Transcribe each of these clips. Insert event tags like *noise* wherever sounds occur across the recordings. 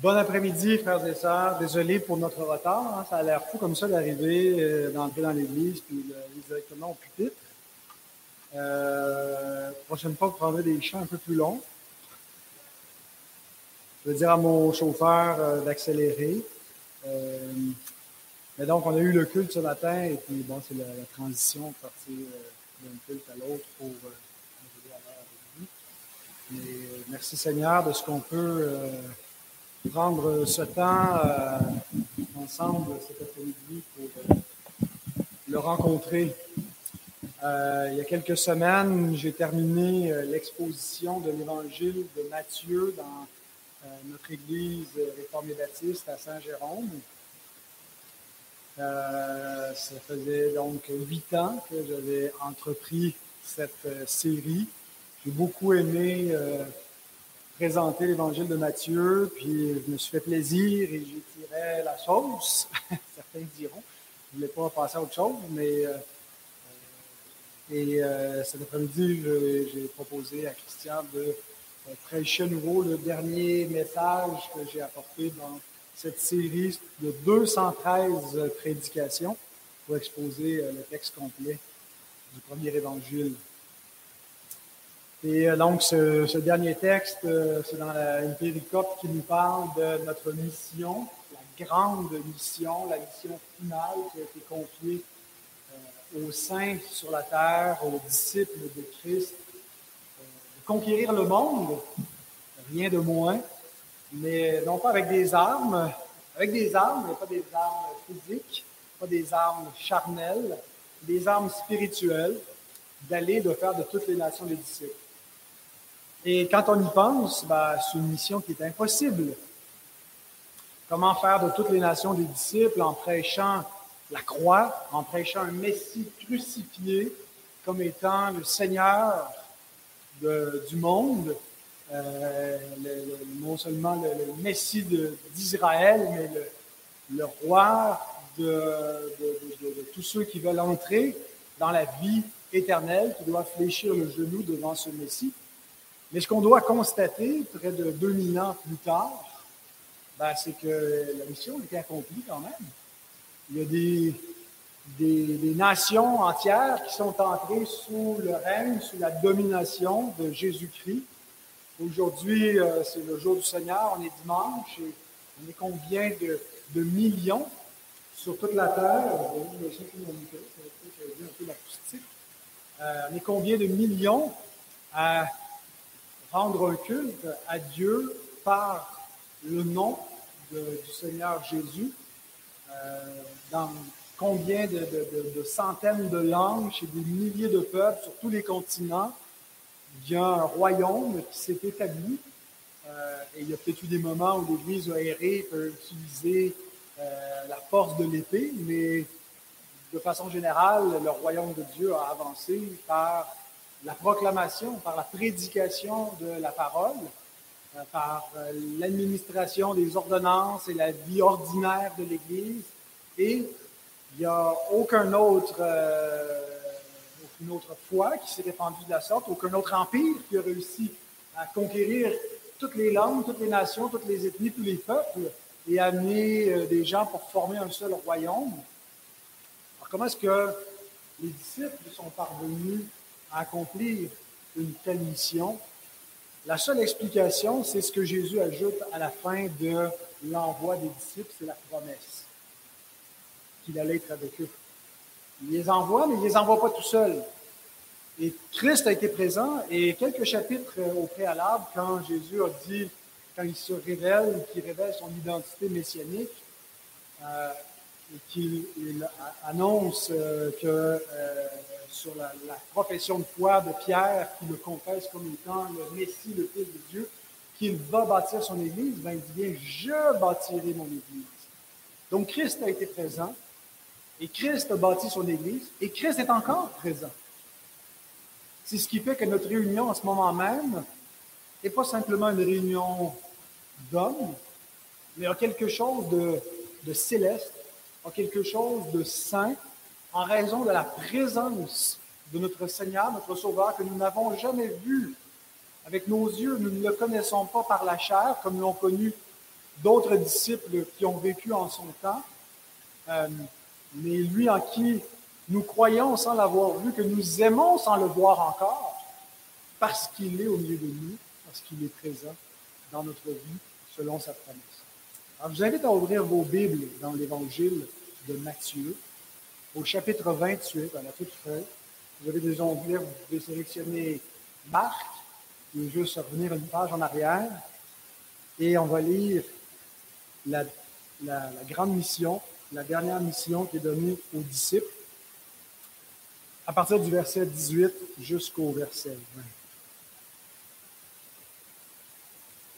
Bon après-midi, frères et sœurs. Désolé pour notre retard. hein. Ça a l'air fou comme ça d'arriver, euh, d'entrer dans l'église puis d'aller directement au pupitre. Euh, prochaine fois, vous prendrez des chants un peu plus longs. Je vais dire à mon chauffeur euh, d'accélérer. Euh, mais donc, on a eu le culte ce matin et puis bon, c'est la, transition de partir euh, d'un culte à l'autre pour euh, arriver à l'heure avec vous. Mais euh, merci Seigneur de ce qu'on peut euh, prendre ce temps euh, ensemble cet après-midi pour euh, le rencontrer. Euh, il y a quelques semaines, j'ai terminé l'exposition de l'évangile de Matthieu dans notre église réformée baptiste à Saint-Jérôme. Ça faisait donc huit ans que j'avais entrepris cette série. J'ai beaucoup aimé présenter l'évangile de Matthieu, puis je me suis fait plaisir et j'ai tiré la sauce. *laughs* Certains diront. Je ne voulais pas passer à autre chose, mais euh, et euh, cet après-midi, j'ai proposé à Christian de euh, prêcher à nouveau le dernier message que j'ai apporté dans cette série de 213 prédications pour exposer euh, le texte complet du premier évangile. Et euh, donc, ce, dernier texte, euh, c'est dans la, péricope qui nous parle de notre mission, la grande mission, la mission finale qui a été confiée euh, aux saints sur la terre, aux disciples de Christ, de conquérir le monde, rien de moins, mais non pas avec des armes, avec des armes, mais pas des armes physiques, pas des armes charnelles, des armes spirituelles, d'aller de faire de toutes les nations des disciples. Et quand on y pense, ben, c'est une mission qui est impossible. Comment faire de toutes les nations des disciples en prêchant la croix, en prêchant un Messie crucifié comme étant le Seigneur du monde, euh, le- non seulement le, Messie d'Israël, mais le, roi de tous ceux qui veulent entrer dans la vie éternelle, qui doivent fléchir le genou devant ce Messie. Mais ce qu'on doit constater près de 2000 ans plus tard, ben, c'est que la mission a été accomplie quand même. Il y a des, nations entières qui sont entrées sous le règne, sous la domination de Jésus-Christ. Aujourd'hui, euh, c'est le jour du Seigneur, on est dimanche et on est combien de, millions sur toute la terre? Euh, on est combien de millions à rendre un culte à Dieu par le nom du Seigneur Jésus euh, dans combien de centaines de langues, chez des milliers de peuples sur tous les continents. Il y a un royaume qui s'est établi. euh, et il y a peut-être eu des moments où l'Église a erré, peut utiliser euh, la force de l'épée, mais de façon générale, le royaume de Dieu a avancé par la proclamation, par la prédication de la parole, euh, par euh, l'administration des ordonnances et la vie ordinaire de l'Église. Et il n'y a aucun autre, euh, aucune autre foi qui s'est répandue de la sorte, aucun autre empire qui a réussi à conquérir toutes les langues, toutes les nations, toutes les ethnies, tous les peuples et amener euh, des gens pour former un seul royaume. Alors, comment est-ce que les disciples sont parvenus à accomplir une telle mission? La seule explication, c'est ce que Jésus ajoute à la fin de l'envoi des disciples, c'est la promesse qu'il allait être avec eux. Il les envoie, mais il ne les envoie pas tout seul. Et Christ a été présent, et quelques chapitres euh, au préalable, quand Jésus a dit, quand il se révèle, qu'il révèle son identité messianique, euh, et qu'il annonce euh, que sur la, profession de foi de Pierre, qui le confesse comme étant le Messie, le Fils de Dieu, qu'il va bâtir son Église, ben, il dit je bâtirai mon Église. Donc Christ a été présent, et Christ a bâti son Église, et Christ est encore présent. C'est ce qui fait que notre réunion en ce moment même n'est pas simplement une réunion d'hommes, mais a quelque chose de, de céleste, a quelque chose de saint, en raison de la présence de notre Seigneur, notre Sauveur, que nous n'avons jamais vu avec nos yeux. Nous ne le connaissons pas par la chair, comme l'ont connu d'autres disciples qui ont vécu en son temps, euh, mais lui en qui nous croyons sans l'avoir vu, que nous aimons sans le voir encore, parce qu'il est au milieu de nous, parce qu'il est présent dans notre vie selon sa promesse. Alors, je vous invite à ouvrir vos Bibles dans l'Évangile de Matthieu, au chapitre 28, à la toute feuille. Vous avez des onglets, vous pouvez sélectionner Marc, et juste revenir une page en arrière, et on va lire la grande mission, la dernière mission qui est donnée aux disciples, à partir du verset 18 jusqu'au verset 20.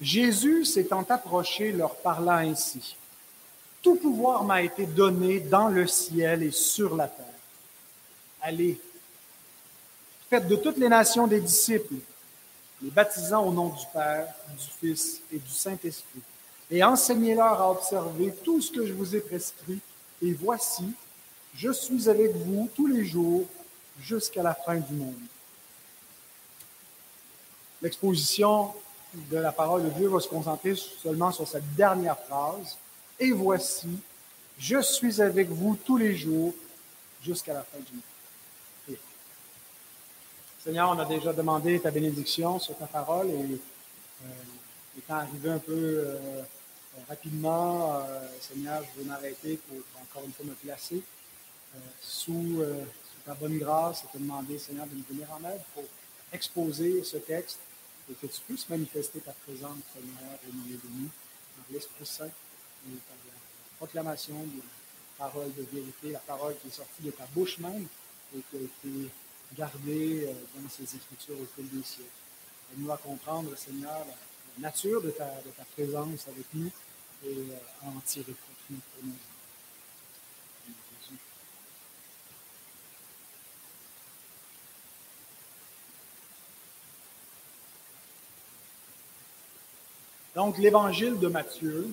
Jésus s'étant approché leur parla ainsi. Tout pouvoir m'a été donné dans le ciel et sur la terre. Allez, faites de toutes les nations des disciples, les baptisant au nom du Père, du Fils et du Saint-Esprit, et enseignez-leur à observer tout ce que je vous ai prescrit. Et voici, je suis avec vous tous les jours jusqu'à la fin du monde. L'exposition de la parole de Dieu va se concentrer seulement sur cette dernière phrase. Et voici, je suis avec vous tous les jours jusqu'à la fin du monde. Seigneur, on a déjà demandé ta bénédiction sur ta parole et euh, étant arrivé un peu euh, rapidement, euh, Seigneur, je veux m'arrêter pour encore une fois me placer sous, sous, ta bonne grâce et te demander, Seigneur, de nous venir en aide pour exposer ce texte et que tu puisses manifester ta présence, Seigneur, au milieu de nous, par l'Esprit Saint par la proclamation de la parole de vérité, la parole qui est sortie de ta bouche même et qui a été gardée euh, dans ces Écritures au fil des siècles. Aide-nous à comprendre, Seigneur, la nature de ta, de ta présence avec nous et euh, à en tirer profit pour nous. Donc, l'évangile de Matthieu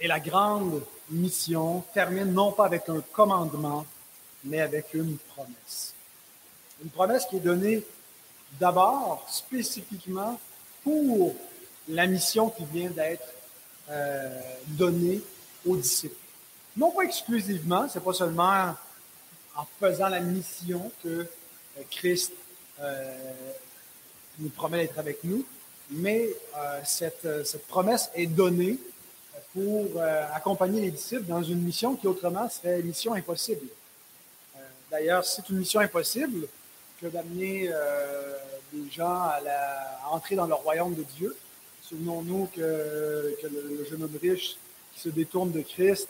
et la grande mission termine non pas avec un commandement, mais avec une promesse. Une promesse qui est donnée d'abord spécifiquement pour la mission qui vient d'être euh, donnée aux disciples. Non pas exclusivement, c'est pas seulement en faisant la mission que euh, Christ euh, nous promet d'être avec nous, mais cette, cette, promesse est donnée pour euh, accompagner les disciples dans une mission qui autrement serait mission impossible. D'ailleurs, c'est une mission impossible que d'amener des gens à, entrer dans le royaume de Dieu. Souvenons-nous que, le, jeune homme riche qui se détourne de Christ,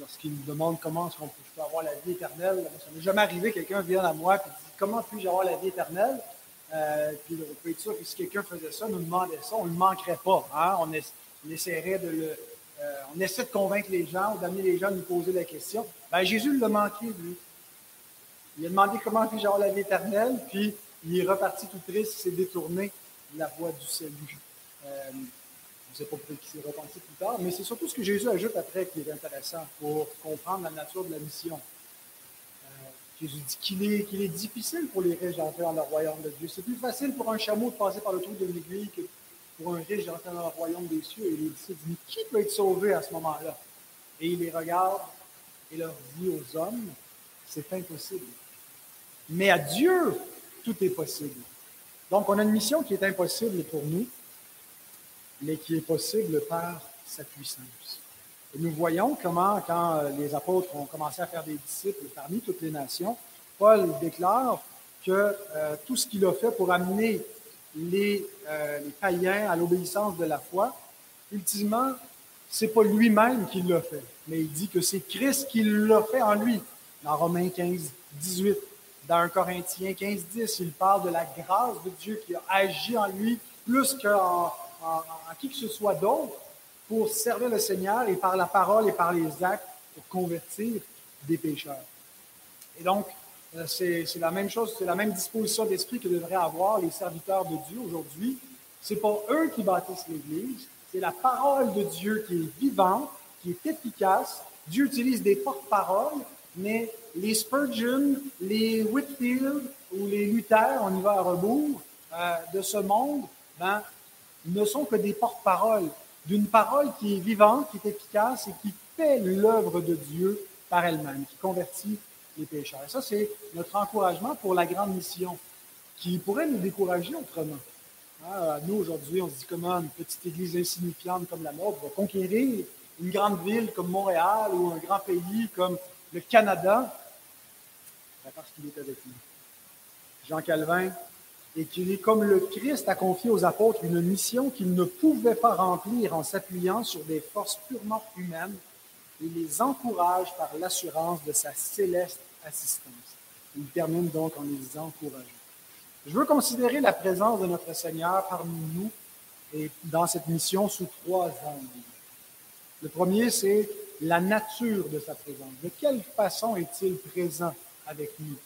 lorsqu'il nous demande comment est-ce qu'on peut avoir la vie éternelle, ça m'est jamais arrivé, quelqu'un vient à moi et dit comment puis-je avoir la vie éternelle? Euh, puis on peut être sûr que si quelqu'un faisait ça, nous demandait ça, on ne le manquerait pas. Hein? On, on, essaierait de le. Euh, on essaie de convaincre les gens ou d'amener les gens à nous poser la question. Ben, Jésus l'a manqué, lui. Il a demandé comment puis-je avoir la vie éternelle, puis il est reparti tout triste, il s'est détourné de la voie du salut. Euh, on ne sait pas pourquoi il s'est repenti plus tard, mais c'est surtout ce que Jésus ajoute après qui est intéressant pour comprendre la nature de la mission. Jésus dit qu'il est, est difficile pour les riches d'entrer dans le royaume de Dieu. C'est plus facile pour un chameau de passer par le trou de l'aiguille que pour un riche d'entrer dans le royaume des cieux. Et les disciples disent, qui peut être sauvé à ce moment-là? Et il les regarde et leur dit aux hommes, c'est impossible. Mais à Dieu, tout est possible. Donc, on a une mission qui est impossible pour nous, mais qui est possible par sa puissance. Et nous voyons comment, quand euh, les apôtres ont commencé à faire des disciples parmi toutes les nations, Paul déclare que euh, tout ce qu'il a fait pour amener les, euh, les païens à l'obéissance de la foi, ultimement, c'est pas lui-même qui l'a fait, mais il dit que c'est Christ qui l'a fait en lui. Dans Romains 15, 18, dans 1 Corinthiens 15, 10, il parle de la grâce de Dieu qui a agi en lui plus qu'en en, en, qui que ce soit d'autre pour servir le Seigneur et par la parole et par les actes pour convertir des pécheurs. Et donc, c'est la même chose, c'est la même disposition d'esprit que devraient avoir les serviteurs de Dieu aujourd'hui. C'est pas eux qui bâtissent l'Église, c'est la parole de Dieu qui est vivante, qui est efficace. Dieu utilise des porte-paroles, mais les Spurgeon, les Whitfield ou les Luther, on y va à rebours, euh, de ce monde, ben, ne sont que des porte-paroles d'une parole qui est vivante, qui est efficace et qui fait l'œuvre de Dieu par elle-même, qui convertit Et ça, c'est notre encouragement pour la grande mission, qui pourrait nous décourager autrement. Ah, nous, aujourd'hui, on se dit comment une petite église insignifiante comme la nôtre va conquérir une grande ville comme Montréal ou un grand pays comme le Canada? Ben, parce qu'il est avec nous. Jean Calvin et qu'il est comme le Christ a confié aux apôtres une mission qu'ils ne pouvaient pas remplir en s'appuyant sur des forces purement humaines. Il les encourage par l'assurance de sa céleste assistance. Il termine donc en les encourageant. Je veux considérer la présence de notre Seigneur parmi nous et dans cette mission sous trois angles. Le premier, c'est la nature de sa présence. De quelle façon est-il présent avec nous?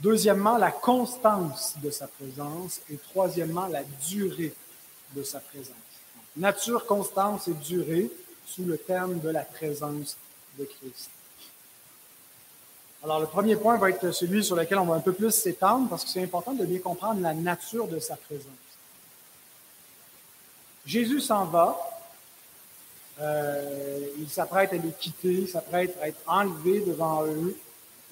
Deuxièmement, la constance de sa présence. Et troisièmement, la durée de sa présence. Nature, constance et durée sous le terme de la présence de Christ. Alors, le premier point va être celui sur lequel on va un peu plus s'étendre parce que c'est important de bien comprendre la nature de sa présence. Jésus s'en va, euh, il s'apprête à les quitter, il s'apprête à être enlevé devant eux.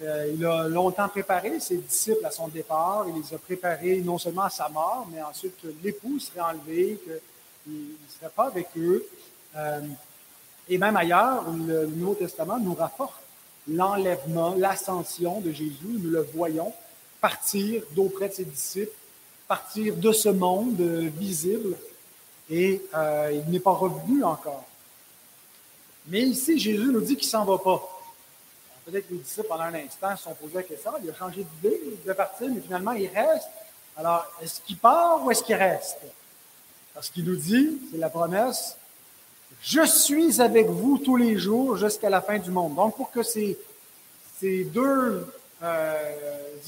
Euh, il a longtemps préparé ses disciples à son départ. Il les a préparés non seulement à sa mort, mais ensuite que l'époux serait enlevé, qu'il ne serait pas avec eux. Euh, et même ailleurs, le Nouveau Testament nous rapporte l'enlèvement, l'ascension de Jésus. Nous le voyons partir d'auprès de ses disciples, partir de ce monde visible, et euh, il n'est pas revenu encore. Mais ici, Jésus nous dit qu'il ne s'en va pas. Peut-être que les disciples, pendant un instant, se sont posés la question, il a changé d'idée, il devait partir, mais finalement, il reste. Alors, est-ce qu'il part ou est-ce qu'il reste? Parce qu'il nous dit, c'est la promesse, je suis avec vous tous les jours jusqu'à la fin du monde. Donc, pour que ces, deux euh,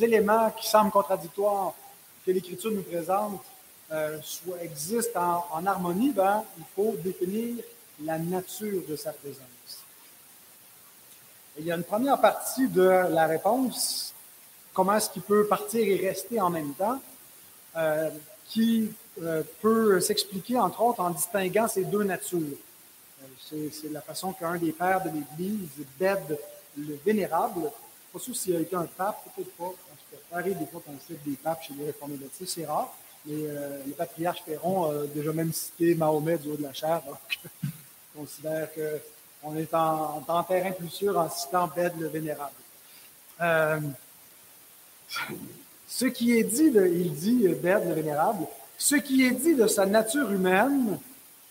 éléments qui semblent contradictoires que l'Écriture nous présente euh, existent en, en harmonie, ben, il faut définir la nature de sa présence il y a une première partie de la réponse, comment est-ce qu'il peut partir et rester en même temps, euh, qui euh, peut s'expliquer, entre autres, en distinguant ces deux natures. Euh, c'est la façon qu'un des pères de l'Église, Bède le Vénérable, pas sûr s'il a été un pape, peut-être pas, en tout cas, des fois qu'on cite des papes chez les réformés baptistes, c'est rare, mais les patriarches Perron ont déjà même cité Mahomet du haut de la chair, donc *laughs* considère que on est en, terrain plus sûr en citant Bède le Vénérable. Euh, ce qui est dit, il dit Bède le Vénérable, ce qui est dit de sa nature humaine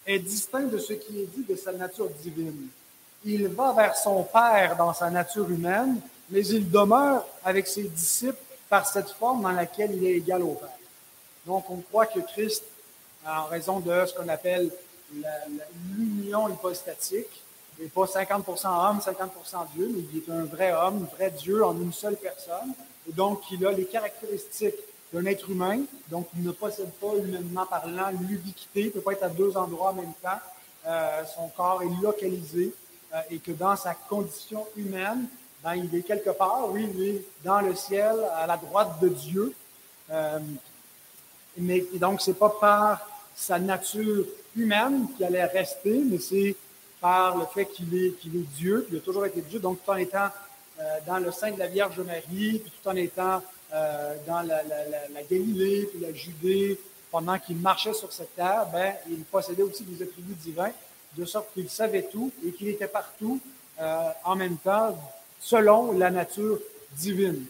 est distinct de ce qui est dit de sa nature divine. Il va vers son Père dans sa nature humaine, mais il demeure avec ses disciples par cette forme dans laquelle il est égal au Père. Donc, on croit que Christ, en raison de ce qu'on appelle l'union hypostatique, n'est pas 50 homme, 50% Dieu, mais il est un vrai homme, vrai Dieu en une seule personne. Et donc, il a les caractéristiques d'un être humain. Donc, il ne possède pas, humainement parlant, l'ubiquité. Il ne peut pas être à deux endroits en même temps. Euh, son corps est localisé euh, et que dans sa condition humaine, ben, il est quelque part, oui, il est dans le ciel, à la droite de Dieu. Euh, mais et donc, c'est pas par sa nature humaine qu'il allait rester, mais c'est par le fait qu'il est, qu'il est Dieu, qu'il a toujours été Dieu, donc tout en étant dans le sein de la Vierge Marie, puis tout en étant euh, dans la, Galilée, puis la Judée, pendant qu'il marchait sur cette terre, ben, il possédait aussi des attributs divins, de sorte qu'il savait tout et qu'il était partout euh, en même temps, selon la nature divine.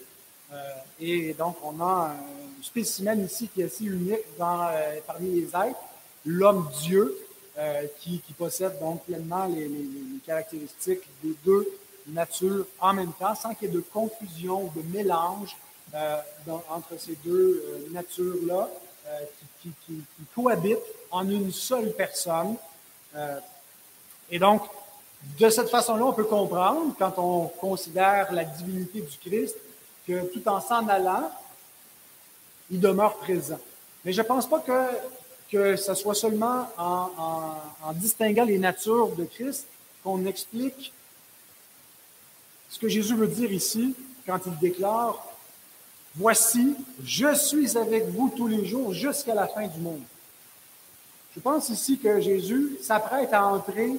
et donc, on a un spécimen ici qui est assez unique dans, parmi les êtres, l'homme-dieu, euh, qui, possède donc pleinement les, caractéristiques des deux natures en même temps, sans qu'il y ait de confusion, de mélange euh, entre ces deux euh, natures-là qui, qui, cohabitent en une seule personne. et donc, de cette façon-là, on peut comprendre, quand on considère la divinité du Christ, que tout en s'en allant, il demeure présent. Mais je ne pense pas que que ce soit seulement en, distinguant les natures de Christ qu'on explique ce que Jésus veut dire ici quand il déclare Voici, je suis avec vous tous les jours jusqu'à la fin du monde. Je pense ici que Jésus s'apprête à entrer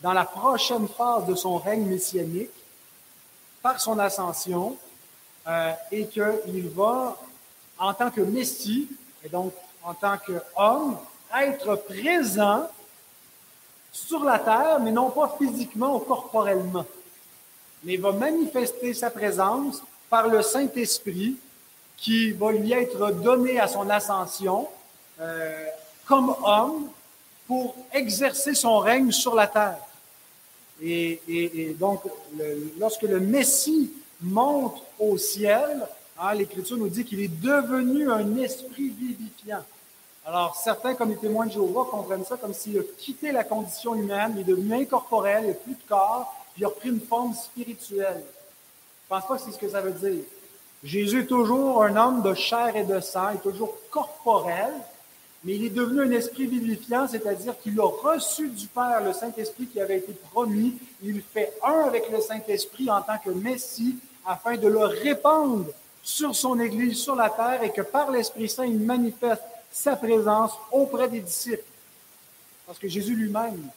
dans la prochaine phase de son règne messianique par son ascension euh, et qu'il va, en tant que Messie, et donc en tant qu'homme, être présent sur la terre, mais non pas physiquement ou corporellement, mais il va manifester sa présence par le Saint-Esprit qui va lui être donné à son ascension euh, comme homme pour exercer son règne sur la terre. Et, donc, lorsque le Messie monte au ciel, hein, l'Écriture nous dit qu'il est devenu un esprit vivifiant. Alors, certains, comme les témoins de Jéhovah, comprennent ça comme s'il a quitté la condition humaine, il est devenu incorporel, il n'a plus de corps, puis il a pris une forme spirituelle. Je ne pense pas que c'est ce que ça veut dire. Jésus est toujours un homme de chair et de sang, il est toujours corporel, mais il est devenu un esprit vivifiant, c'est-à-dire qu'il a reçu du Père le Saint-Esprit qui avait été promis. Il fait un avec le Saint-Esprit en tant que Messie afin de le répandre sur son Église, sur la terre, et que par l'Esprit Saint, il manifeste sa présence auprès des disciples. Parce que Jésus lui-même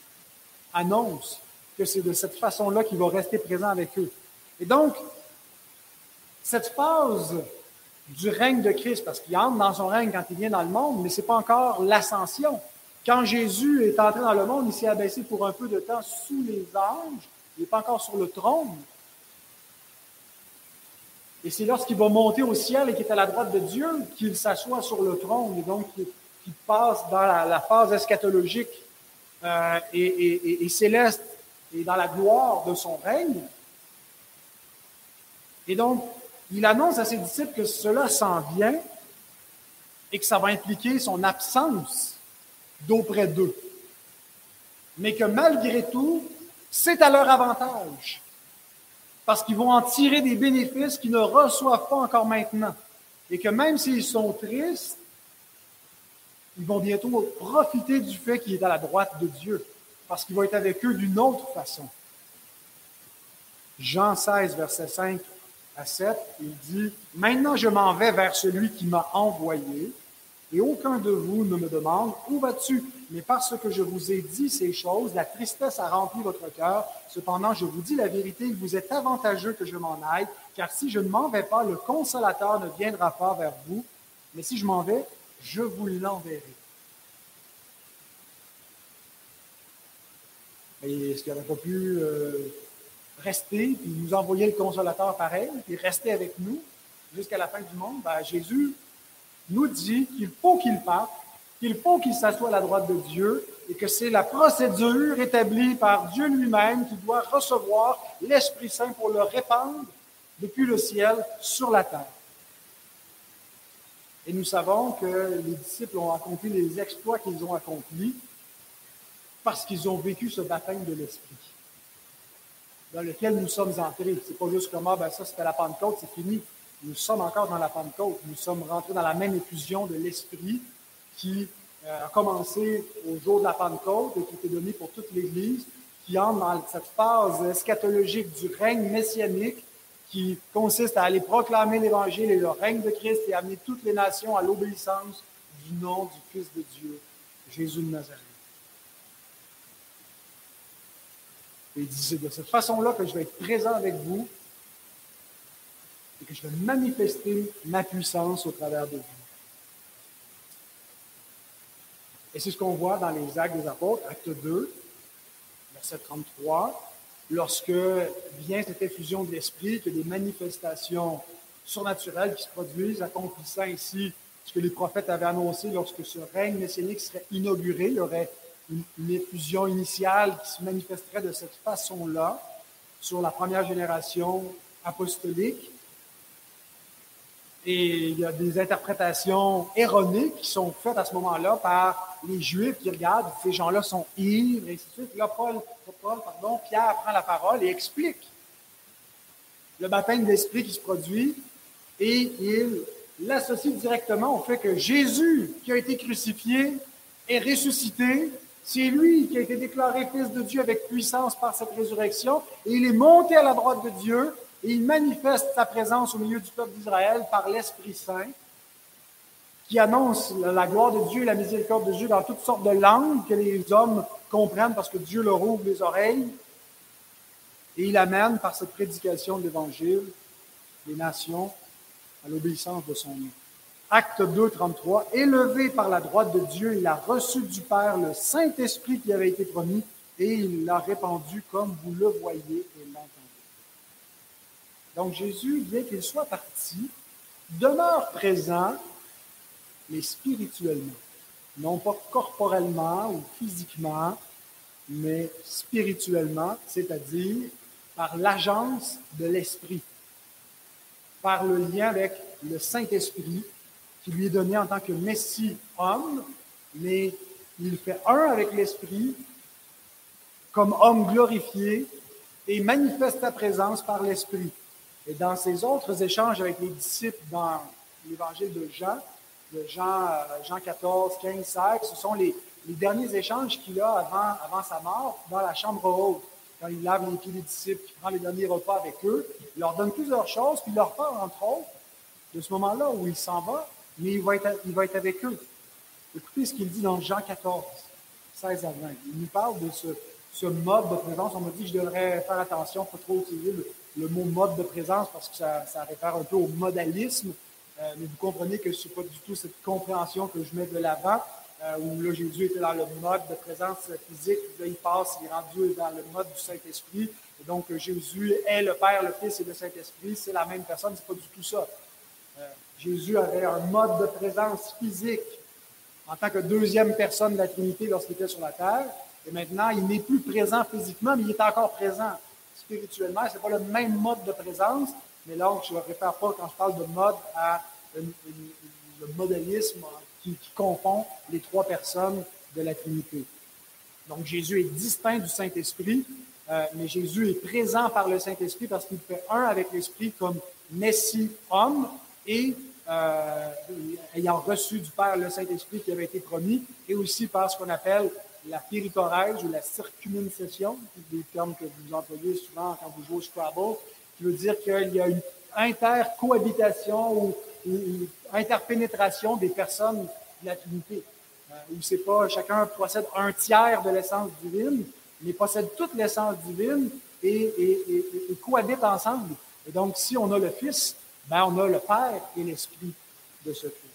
annonce que c'est de cette façon-là qu'il va rester présent avec eux. Et donc, cette phase du règne de Christ, parce qu'il entre dans son règne quand il vient dans le monde, mais ce n'est pas encore l'ascension. Quand Jésus est entré dans le monde, il s'est abaissé pour un peu de temps sous les anges, il n'est pas encore sur le trône. Et c'est lorsqu'il va monter au ciel et qu'il est à la droite de Dieu qu'il s'assoit sur le trône et donc qu'il passe dans la, phase eschatologique euh, et, et céleste et dans la gloire de son règne. Et donc, il annonce à ses disciples que cela s'en vient et que ça va impliquer son absence d'auprès d'eux. Mais que malgré tout, c'est à leur avantage. Parce qu'ils vont en tirer des bénéfices qu'ils ne reçoivent pas encore maintenant. Et que même s'ils sont tristes, ils vont bientôt profiter du fait qu'il est à la droite de Dieu. Parce qu'il va être avec eux d'une autre façon. Jean 16, verset 5 à 7, il dit, Maintenant je m'en vais vers celui qui m'a envoyé, et aucun de vous ne me demande, Où vas-tu Mais parce que je vous ai dit ces choses, la tristesse a rempli votre cœur. Cependant, je vous dis la vérité, il vous est avantageux que je m'en aille, car si je ne m'en vais pas, le consolateur ne viendra pas vers vous, mais si je m'en vais, je vous l'enverrai. Est-ce qu'il pas pu euh, rester, puis nous envoyer le consolateur pareil, puis rester avec nous jusqu'à la fin du monde, ben, Jésus nous dit qu'il faut qu'il parte, qu'il faut qu'il s'assoie à la droite de Dieu et que c'est la procédure établie par Dieu lui-même qui doit recevoir l'Esprit Saint pour le répandre depuis le ciel sur la terre. Et nous savons que les disciples ont accompli les exploits qu'ils ont accomplis parce qu'ils ont vécu ce baptême de l'Esprit dans lequel nous sommes entrés. C'est pas juste comme, ah, ben ça, c'était la Pentecôte, c'est fini. Nous sommes encore dans la Pentecôte. Nous sommes rentrés dans la même effusion de l'Esprit qui euh, a commencé au jour de la Pentecôte et qui était donné pour toute l'Église, qui entre dans cette phase eschatologique du règne messianique qui consiste à aller proclamer l'Évangile et le règne de Christ et amener toutes les nations à l'obéissance du nom du Fils de Dieu, Jésus de Nazareth. Et il dit, c'est de cette façon-là que je vais être présent avec vous et que je vais manifester ma puissance au travers de vous. Et c'est ce qu'on voit dans les actes des apôtres, acte 2, verset 33, lorsque vient cette effusion de l'Esprit, que des manifestations surnaturelles qui se produisent, accomplissant ici ce que les prophètes avaient annoncé lorsque ce règne messianique serait inauguré. Il y aurait une, effusion initiale qui se manifesterait de cette façon-là sur la première génération apostolique. Et il y a des interprétations erronées qui sont faites à ce moment-là par les Juifs qui regardent, ces gens-là sont ivres, et ainsi de suite. Là, Paul, Paul pardon, Pierre prend la parole et explique le baptême d'esprit qui se produit et il l'associe directement au fait que Jésus, qui a été crucifié, est ressuscité c'est lui qui a été déclaré fils de Dieu avec puissance par cette résurrection, et il est monté à la droite de Dieu, et il manifeste sa présence au milieu du peuple d'Israël par l'Esprit Saint, qui annonce la gloire de Dieu et la miséricorde de Dieu dans toutes sortes de langues que les hommes comprennent parce que Dieu leur ouvre les oreilles. Et il amène par cette prédication de l'Évangile les nations à l'obéissance de son nom. Acte 2, 33. Élevé par la droite de Dieu, il a reçu du Père le Saint-Esprit qui avait été promis et il l'a répandu comme vous le voyez et l'entendez. Donc Jésus, bien qu'il soit parti, demeure présent, mais spirituellement. Non pas corporellement ou physiquement, mais spirituellement, c'est-à-dire par l'agence de l'Esprit, par le lien avec le Saint-Esprit qui lui est donné en tant que Messie homme, mais il fait un avec l'Esprit comme homme glorifié et manifeste sa présence par l'Esprit. Et dans ses autres échanges avec les disciples dans l'évangile de Jean, de Jean, euh, Jean 14, 15, 16, ce sont les, derniers échanges qu'il a avant, avant sa mort dans la chambre haute. Quand il lave les pieds des disciples, il prend les derniers repas avec eux, il leur donne plusieurs choses, puis il leur parle, entre autres, de ce moment-là où il s'en va, mais il va, être, il va être avec eux. Écoutez ce qu'il dit dans Jean 14, 16 à 20. Il nous parle de ce, ce mode de présence. On m'a dit que je devrais faire attention, pas trop utiliser le, mot mode de présence parce que ça, ça réfère un peu au modalisme. Euh, mais vous comprenez que ce n'est pas du tout cette compréhension que je mets de l'avant, euh, où là, Jésus était dans le mode de présence physique, là, il passe, il est rendu dans le mode du Saint-Esprit. Et donc, Jésus est le Père, le Fils et le Saint-Esprit, c'est la même personne, c'est pas du tout ça. Jésus avait un mode de présence physique en tant que deuxième personne de la Trinité lorsqu'il était sur la terre. Et maintenant, il n'est plus présent physiquement, mais il est encore présent spirituellement. Ce n'est pas le même mode de présence, mais là, je ne réfère pas quand je parle de mode à le modélisme qui, confond les trois personnes de la Trinité. Donc, Jésus est distinct du Saint-Esprit, euh, mais Jésus est présent par le Saint-Esprit parce qu'il fait un avec l'Esprit comme Messie homme et ayant reçu du Père le Saint-Esprit qui avait été promis, et aussi par ce qu'on appelle la péricorèse ou la circumcision, des termes que vous employez souvent quand vous jouez au Scrabble, qui veut dire qu'il y a une intercohabitation ou, ou, interpénétration des personnes de la Trinité. Euh, où c'est pas chacun possède un tiers de l'essence divine, mais possède toute l'essence divine et, et, et, cohabitent ensemble. Et donc, si on a le Fils, ben on a le Père et l'Esprit de ce Fils.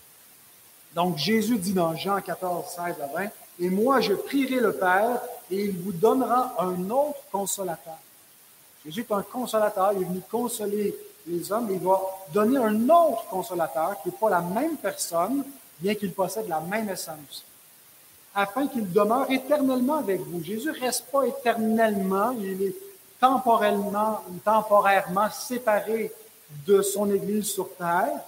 Donc, Jésus dit dans Jean 14, 16 à 20, et moi, je prierai le Père et il vous donnera un autre consolateur. Jésus est un consolateur, il est venu consoler les hommes, il va donner un autre consolateur qui n'est pas la même personne, bien qu'il possède la même essence, afin qu'il demeure éternellement avec vous. Jésus ne reste pas éternellement, il est temporellement, temporairement séparé de son Église sur terre,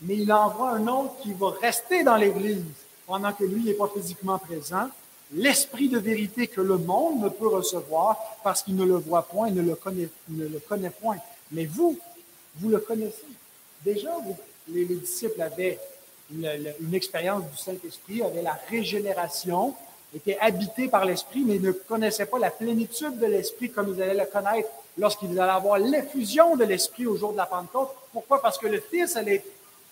mais il envoie un autre qui va rester dans l'Église pendant que lui n'est pas physiquement présent, l'esprit de vérité que le monde ne peut recevoir parce qu'il ne le voit point, ne le connaît, ne le connaît point. Mais vous, vous le connaissez. Déjà, les, disciples avaient une, expérience du Saint-Esprit, avaient la régénération, étaient habités par l'Esprit, mais ne connaissaient pas la plénitude de l'Esprit comme ils allaient le connaître lorsqu'ils allaient avoir l'effusion de l'Esprit au jour de la Pentecôte. Pourquoi? Parce que le Fils allait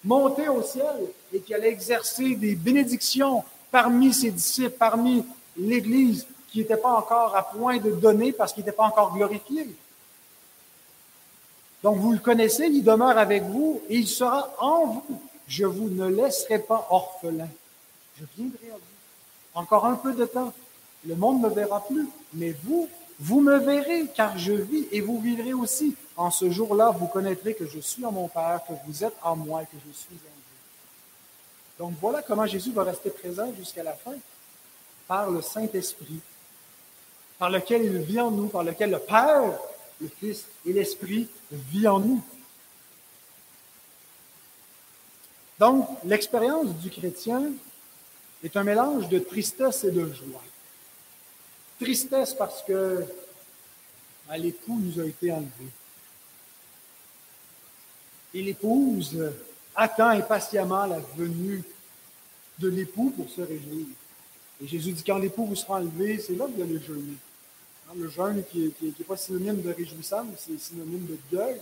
monter au ciel et qui allait exercer des bénédictions parmi ses disciples, parmi l'Église qui n'était pas encore à point de donner parce qu'il n'était pas encore glorifié. Donc vous le connaissez, il demeure avec vous et il sera en vous. Je vous ne laisserai pas orphelin. Je viendrai à vous. Encore un peu de temps. Le monde ne me verra plus, mais vous, vous me verrez, car je vis et vous vivrez aussi. En ce jour-là, vous connaîtrez que je suis en mon Père, que vous êtes en moi et que je suis en vous. Donc voilà comment Jésus va rester présent jusqu'à la fin, par le Saint-Esprit, par lequel il vit en nous, par lequel le Père, le Fils et l'Esprit vit en nous. Donc, l'expérience du chrétien est un mélange de tristesse et de joie. Tristesse parce que l'époux nous a été enlevé. Et l'épouse attend impatiemment la venue de l'époux pour se réjouir. Et Jésus dit, quand l'époux vous sera enlevé, c'est là que vous allez jeûner. Hein, le jeûne qui n'est pas synonyme de réjouissance, c'est synonyme de deuil.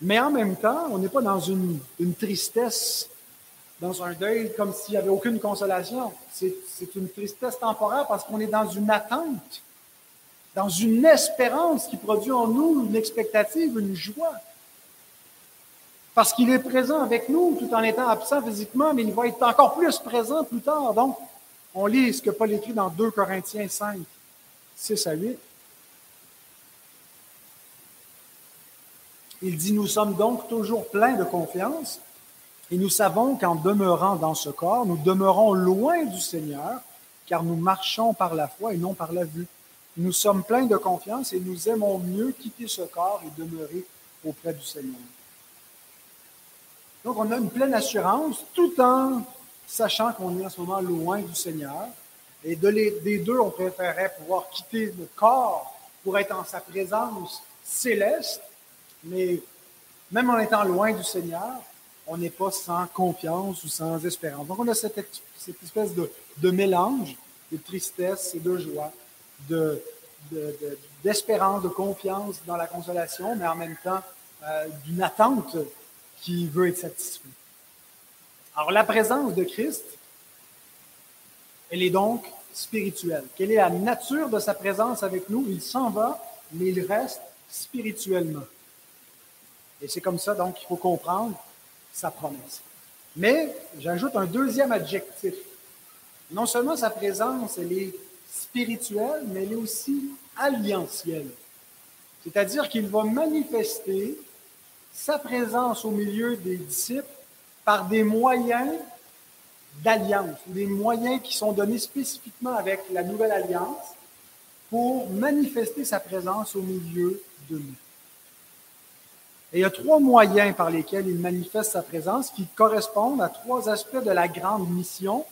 Mais en même temps, on n'est pas dans une, tristesse, dans un deuil comme s'il n'y avait aucune consolation. C'est une tristesse temporaire parce qu'on est dans une attente, dans une espérance qui produit en nous une expectative, une joie. Parce qu'il est présent avec nous tout en étant absent physiquement, mais il va être encore plus présent plus tard. Donc, on lit ce que Paul écrit dans 2 Corinthiens 5, 6 à 8. Il dit, nous sommes donc toujours pleins de confiance et nous savons qu'en demeurant dans ce corps, nous demeurons loin du Seigneur, car nous marchons par la foi et non par la vue. Nous sommes pleins de confiance et nous aimons mieux quitter ce corps et demeurer auprès du Seigneur. Donc, on a une pleine assurance tout en sachant qu'on est en ce moment loin du Seigneur. Et de des deux, on préférerait pouvoir quitter le corps pour être en sa présence céleste, mais même en étant loin du Seigneur, on n'est pas sans confiance ou sans espérance. Donc, on a cette, espèce de, mélange de tristesse et de joie, de, d'espérance, de, confiance dans la consolation, mais en même temps euh, d'une attente qui veut être satisfait. Alors, la présence de Christ, elle est donc spirituelle. Quelle est la nature de sa présence avec nous? Il s'en va, mais il reste spirituellement. Et c'est comme ça, donc, qu'il faut comprendre sa promesse. Mais j'ajoute un deuxième adjectif. Non seulement sa présence, elle est spirituelle, mais elle est aussi alliantielle. C'est-à-dire qu'il va manifester sa présence au milieu des disciples par des moyens d'alliance, des moyens qui sont donnés spécifiquement avec la nouvelle alliance pour manifester sa présence au milieu de nous. Et il y a trois moyens par lesquels il manifeste sa présence qui correspondent à trois aspects de la grande mission,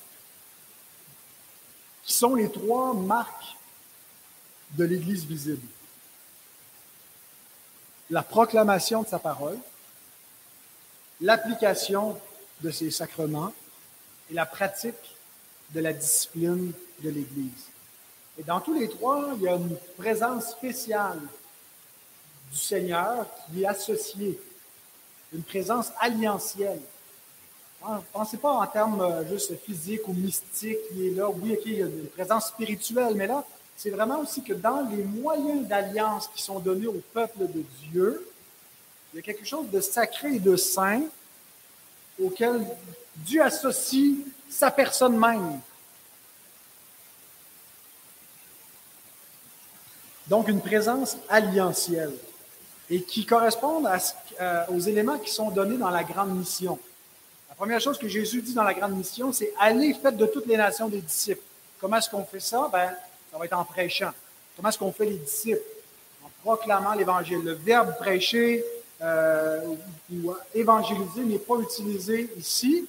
qui sont les trois marques de l'Église visible la proclamation de sa parole, l'application de ses sacrements et la pratique de la discipline de l'Église. Et dans tous les trois, il y a une présence spéciale du Seigneur qui est associée, une présence alliantielle. Pensez pas en termes euh, juste physiques ou mystiques, qui est là. Oui, OK, il y a une présence spirituelle, mais là, c'est vraiment aussi que dans les moyens d'alliance qui sont donnés au peuple de Dieu, il y a quelque chose de sacré et de saint auquel Dieu associe sa personne même. Donc une présence alliantielle et qui correspond euh, aux éléments qui sont donnés dans la grande mission. La première chose que Jésus dit dans la grande mission, c'est allez, faites de toutes les nations des disciples. Comment est-ce qu'on fait ça? Ben, ça va être en prêchant. Comment est-ce qu'on fait les disciples? En proclamant l'Évangile. Le verbe prêcher euh, ou évangéliser n'est pas utilisé ici,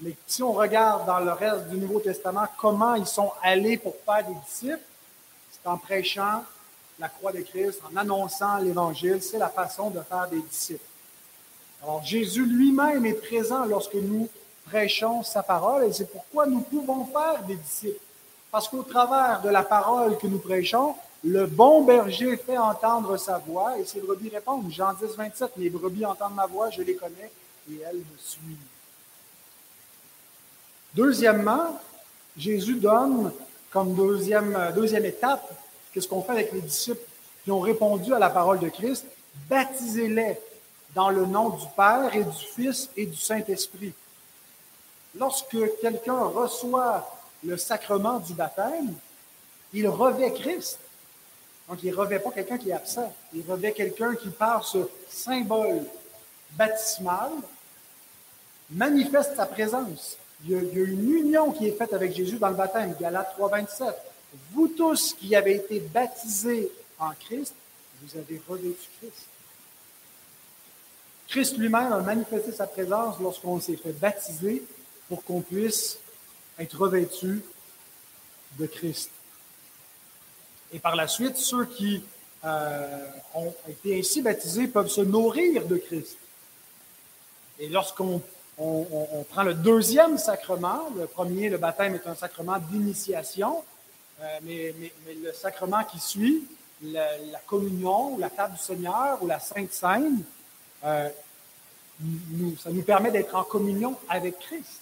mais si on regarde dans le reste du Nouveau Testament comment ils sont allés pour faire des disciples, c'est en prêchant la croix de Christ, en annonçant l'Évangile. C'est la façon de faire des disciples. Alors Jésus lui-même est présent lorsque nous prêchons sa parole et c'est pourquoi nous pouvons faire des disciples. Parce qu'au travers de la parole que nous prêchons, le bon berger fait entendre sa voix et ses brebis répondent. Jean 10, 27, mes brebis entendent ma voix, je les connais et elles me suivent. Deuxièmement, Jésus donne comme deuxième, deuxième étape, qu'est-ce qu'on fait avec les disciples qui ont répondu à la parole de Christ? Baptisez-les dans le nom du Père et du Fils et du Saint-Esprit. Lorsque quelqu'un reçoit le sacrement du baptême, il revêt Christ. Donc, il ne revêt pas quelqu'un qui est absent. Il revêt quelqu'un qui, par ce symbole baptismal, manifeste sa présence. Il y, a, une union qui est faite avec Jésus dans le baptême. Galates 3, 27. Vous tous qui avez été baptisés en Christ, vous avez revêtu Christ. Christ lui-même a manifesté sa présence lorsqu'on s'est fait baptiser pour qu'on puisse être revêtus de Christ. Et par la suite, ceux qui euh, ont été ainsi baptisés peuvent se nourrir de Christ. Et lorsqu'on on, prend le deuxième sacrement, le premier, le baptême est un sacrement d'initiation, euh, mais, le sacrement qui suit, la, communion, ou la table du Seigneur, ou la Sainte Seine, ça nous permet d'être en communion avec Christ,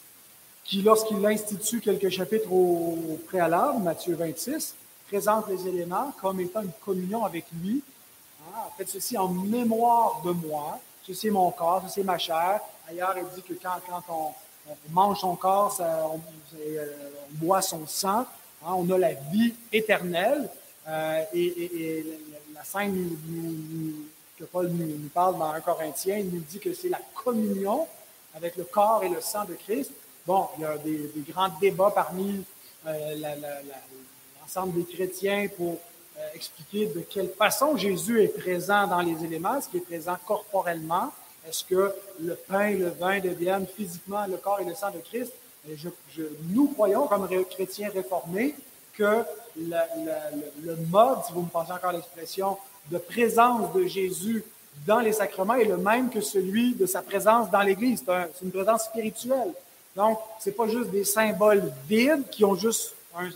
qui, lorsqu'il institue quelques chapitres au, préalable, Matthieu 26, présente les éléments comme étant une communion avec lui. Hein, faites ceci en mémoire de moi. Ceci est mon corps, ceci est ma chair. Ailleurs, il dit que quand, on, mange son corps, ça, on, boit son sang, hein, on a la vie éternelle. Euh, et, la scène que Paul nous, parle dans 1 Corinthien, il nous dit que c'est la communion avec le corps et le sang de Christ. Bon, il y a des, grands débats parmi euh, l'ensemble des chrétiens pour euh, expliquer de quelle façon Jésus est présent dans les éléments, ce qui est présent corporellement? Est-ce que le pain et le vin deviennent physiquement le corps et le sang de Christ? Nous croyons, comme chrétiens réformés, que le, mode, si vous me pensez encore l'expression, de présence de Jésus dans les sacrements est le même que celui de sa présence dans l'Église. C'est une présence spirituelle. Donc, ce n'est pas juste des symboles vides qui ont juste un,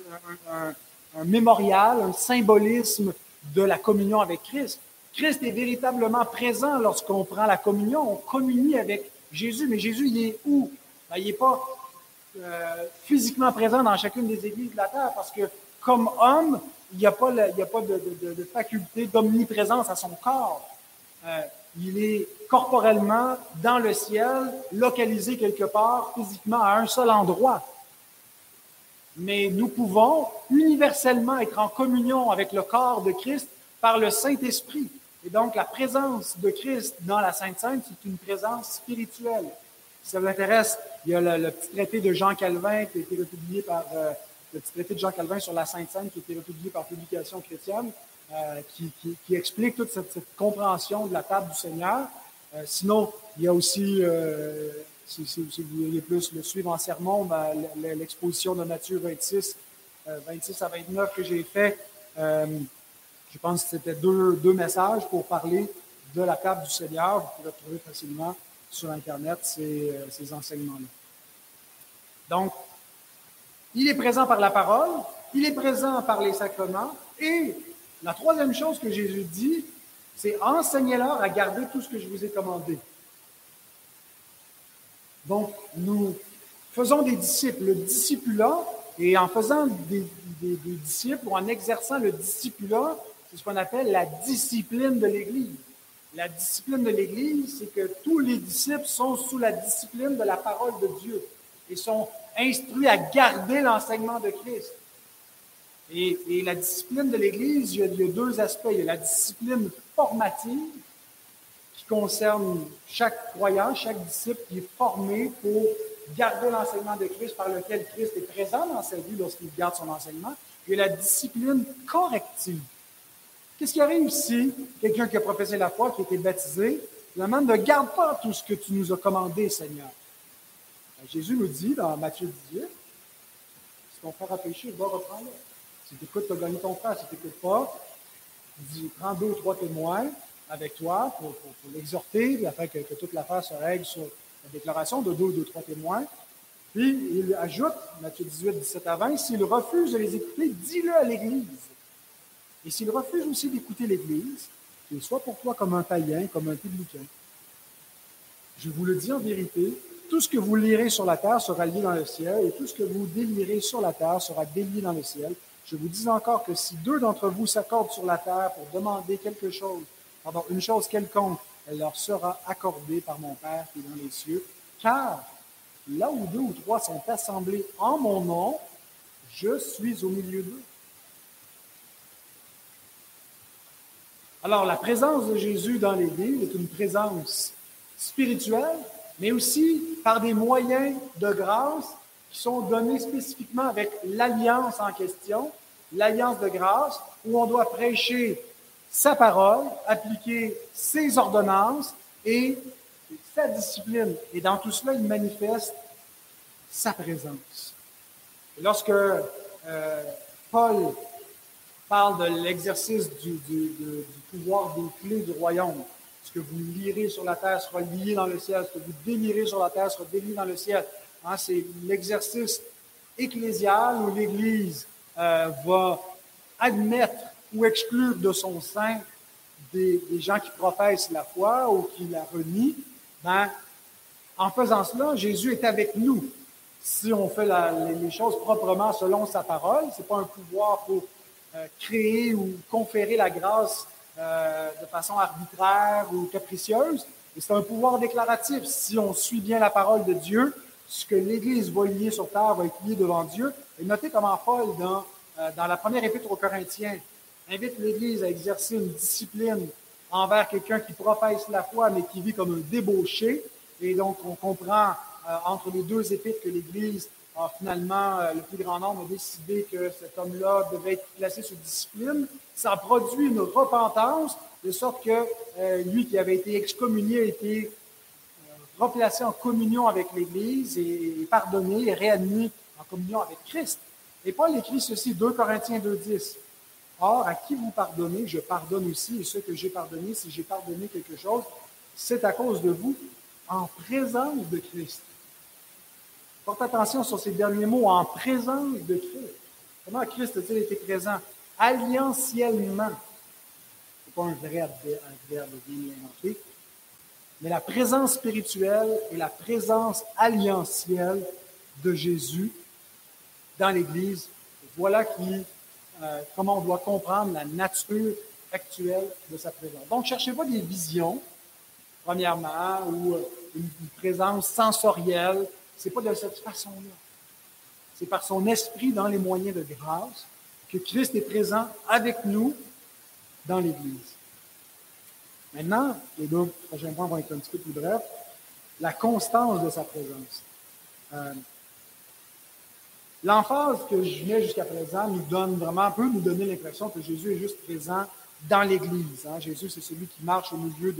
un, mémorial, un symbolisme de la communion avec Christ. Christ est véritablement présent lorsqu'on prend la communion. On communie avec Jésus, mais Jésus, il est où? Ben, il n'est pas euh, physiquement présent dans chacune des églises de la terre parce que comme homme, il n'y a pas, a pas de, faculté d'omniprésence à son corps. Euh, il est corporellement dans le ciel, localisé quelque part physiquement à un seul endroit. Mais nous pouvons universellement être en communion avec le corps de Christ par le Saint-Esprit. Et donc, la présence de Christ dans la Sainte Sainte, c'est une présence spirituelle. Si ça vous intéresse, il y a le, petit traité de Jean Calvin qui a été republié par euh, le petit traité de Jean Calvin sur la Sainte Sainte qui a été republié par Publication chrétienne, euh, qui, explique toute cette, compréhension de la table du Seigneur. Euh, sinon, il y a aussi, si, vous voulez plus le suivre en sermon, ben, l'exposition de Matthieu 26, 26 à 29 que j'ai fait. je pense que c'était deux, deux messages pour parler de la table du Seigneur. Vous pouvez trouver facilement sur Internet ces, euh, ces enseignements-là. Donc, il est présent par la parole, il est présent par les sacrements, et la troisième chose que Jésus dit, c'est enseignez-leur à garder tout ce que je vous ai commandé. Donc, nous faisons des disciples. Le discipulat, et en faisant des, des, des disciples ou en exerçant le discipulat, c'est ce qu'on appelle la discipline de l'Église. La discipline de l'Église, c'est que tous les disciples sont sous la discipline de la parole de Dieu et sont instruits à garder l'enseignement de Christ. Et, la discipline de l'Église, il, y a deux aspects. Il y a la discipline formative qui concerne chaque croyant, chaque disciple qui est formé pour garder l'enseignement de Christ par lequel Christ est présent dans sa vie lorsqu'il garde son enseignement. Il y a la discipline corrective Qu'est-ce qui arrive si quelqu'un qui a professé la foi, qui a été baptisé, demande ne garde pas tout ce que tu nous as commandé, Seigneur? Ben, Jésus nous dit dans Matthieu 18, si ton frère a péché, va reprendre-le. Si tu écoutes, tu as gagné ton frère. Si tu n'écoutes pas, dis, prends deux ou trois témoins avec toi pour, l'exhorter, afin que, que toute l'affaire se règle sur la déclaration de deux ou trois témoins. Puis il ajoute, Matthieu 18, 17 à 20, s'il refuse de les écouter, dis-le à l'Église. Et s'il refuse aussi d'écouter l'Église, qu'il soit pour toi comme un païen, comme un publicain. Je vous le dis en vérité, tout ce que vous lirez sur la terre sera lié dans le ciel, et tout ce que vous délirez sur la terre sera délié dans le ciel. Je vous dis encore que si deux d'entre vous s'accordent sur la terre pour demander quelque chose, pardon, une chose quelconque, elle leur sera accordée par mon Père qui est dans les cieux. Car là où deux ou trois sont assemblés en mon nom, je suis au milieu d'eux. Alors, la présence de Jésus dans l'Église est une présence spirituelle, mais aussi par des moyens de grâce qui sont donnés spécifiquement avec l'alliance en question, l'alliance de grâce, où on doit prêcher sa parole, appliquer ses ordonnances et sa discipline. Et dans tout cela, il manifeste sa présence. lorsque euh, Paul parle de l'exercice du, pouvoir des clés du royaume. Ce que vous lirez sur la terre sera lié dans le ciel. Ce que vous délirez sur la terre sera délié dans le ciel. Hein, c'est l'exercice ecclésial où l'Église euh, va admettre ou exclure de son sein des, gens qui professent la foi ou qui la renient, ben, en faisant cela, Jésus est avec nous. Si on fait les choses proprement selon sa parole, ce n'est pas un pouvoir pour euh, créer ou conférer la grâce euh, de façon arbitraire ou capricieuse, mais c'est un pouvoir déclaratif. Si on suit bien la parole de Dieu, ce que l'Église va lier sur terre va être lié devant Dieu. Et notez comment Paul, dans, euh, dans la première épître aux Corinthiens, invite l'Église à exercer une discipline envers quelqu'un qui professe la foi, mais qui vit comme un débauché. Et donc, on comprend euh, entre les deux épîtres que l'Église finalement, euh, le plus grand nombre a décidé que cet homme-là devait être placé sous discipline. Ça a produit une repentance, de sorte que euh, lui qui avait été excommunié a été replacé en communion avec l'Église et pardonné et réadmis en communion avec Christ. Et Paul écrit ceci, 2 Corinthiens 2.10. Or, à qui vous pardonnez, je pardonne aussi, et ce que j'ai pardonné, si j'ai pardonné quelque chose, c'est à cause de vous, en présence de Christ. Porte attention sur ces derniers mots, en présence de Christ. Comment Christ a-t-il été présent? Alliantiellement. Ce n'est pas un vrai adverbe bien inventé. Mais la présence spirituelle et la présence alliantielle de Jésus dans l'Église, voilà qui euh, comment on doit comprendre la nature actuelle de sa présence. Donc, cherchez pas des visions, premièrement, ou euh, une, présence sensorielle. C'est pas de cette façon-là. C'est par son esprit dans les moyens de grâce que Christ est présent avec nous dans l'Église. Maintenant, les deux prochains points vont être un petit peu plus brefs. La constance de sa présence. Euh, L'emphase que je mets jusqu'à présent nous donne vraiment, peut nous donner l'impression que Jésus est juste présent dans l'Église. Hein. Jésus, c'est celui qui marche au milieu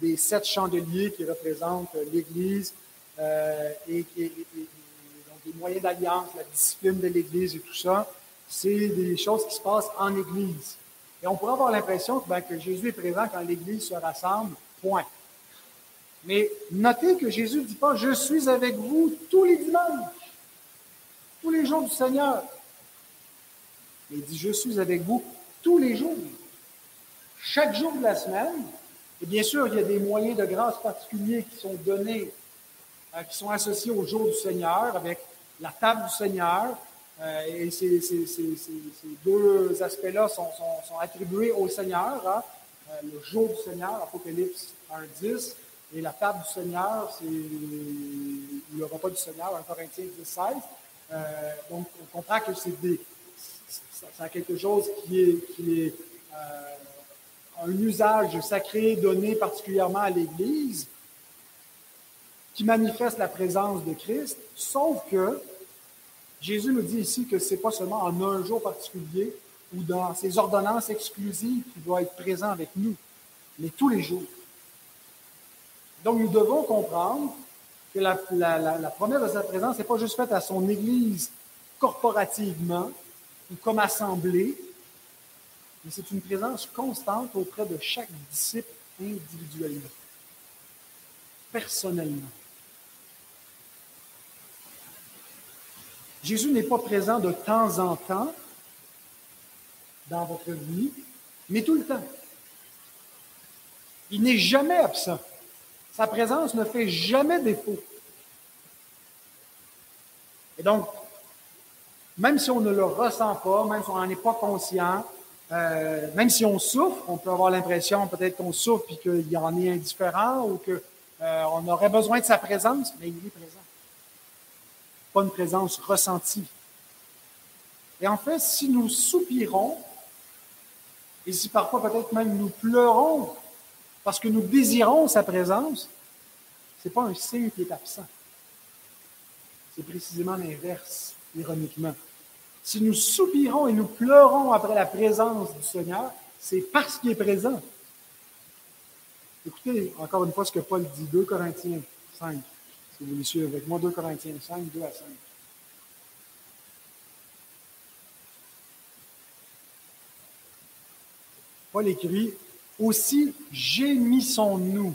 des, sept chandeliers qui représentent l'Église euh, et, donc les moyens d'alliance, la discipline de l'Église et tout ça. C'est des choses qui se passent en Église. Et on pourrait avoir l'impression que, ben, que Jésus est présent quand l'Église se rassemble, point. Mais notez que Jésus ne dit pas Je suis avec vous tous les dimanches tous les jours du Seigneur. Il dit, je suis avec vous tous les jours, chaque jour de la semaine. Et bien sûr, il y a des moyens de grâce particuliers qui sont donnés, euh, qui sont associés au jour du Seigneur, avec la table du Seigneur. Euh, et ces, deux aspects-là sont, attribués au Seigneur. Hein. Euh, le jour du Seigneur, Apocalypse 1.10, et la table du Seigneur, c'est le repas du Seigneur, 1 Corinthiens 10, 16. Euh, donc, on comprend que c'est ça, quelque chose qui est, un usage sacré donné particulièrement à l'Église, qui manifeste la présence de Christ, sauf que Jésus nous dit ici que ce n'est pas seulement en un jour particulier ou dans ses ordonnances exclusives qu'il doit être présent avec nous, mais tous les jours. Donc nous devons comprendre que la, promesse de sa présence n'est pas juste faite à son Église corporativement ou comme assemblée, mais c'est une présence constante auprès de chaque disciple individuellement, personnellement. Jésus n'est pas présent de temps en temps dans votre vie, mais tout le temps. Il n'est jamais absent. Sa présence ne fait jamais défaut. Et donc, même si on ne le ressent pas, même si on n'en est pas conscient, euh, même si on souffre, on peut avoir l'impression peut-être qu'on souffre et qu'il en est indifférent ou qu'on euh, aurait besoin de sa présence, mais il est présent. Pas une présence ressentie. Et en fait, si nous soupirons, et si parfois peut-être même nous pleurons parce que nous désirons sa présence, ce n'est pas un signe qui est absent. C'est précisément l'inverse, ironiquement. Si nous soupirons et nous pleurons après la présence du Seigneur, c'est parce qu'il est présent. Écoutez encore une fois ce que Paul dit, 2 Corinthiens 5, si vous me suivez avec moi, 2 Corinthiens 5, 2 à 5. Paul écrit aussi gémissons-nous.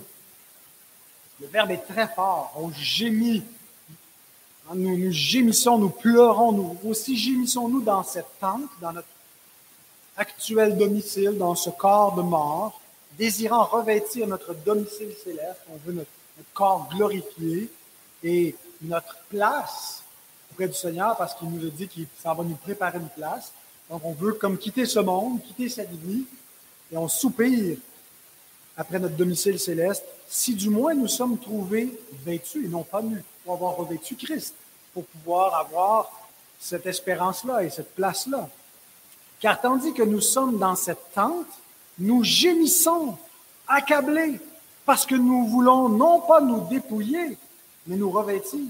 Le verbe est très fort. On gémit. Nous, nous gémissons, nous pleurons. Nous aussi gémissons-nous dans cette tente, dans notre actuel domicile, dans ce corps de mort, désirant revêtir notre domicile céleste, on veut notre, corps glorifié et notre place auprès du Seigneur parce qu'il nous a dit qu'il s'en va nous préparer une place. Donc on veut comme quitter ce monde, quitter cette vie et on soupire après notre domicile céleste, si du moins nous sommes trouvés vêtus et non pas nus, pour avoir revêtu Christ, pour pouvoir avoir cette espérance-là et cette place-là. Car tandis que nous sommes dans cette tente, nous gémissons, accablés, parce que nous voulons non pas nous dépouiller, mais nous revêtir.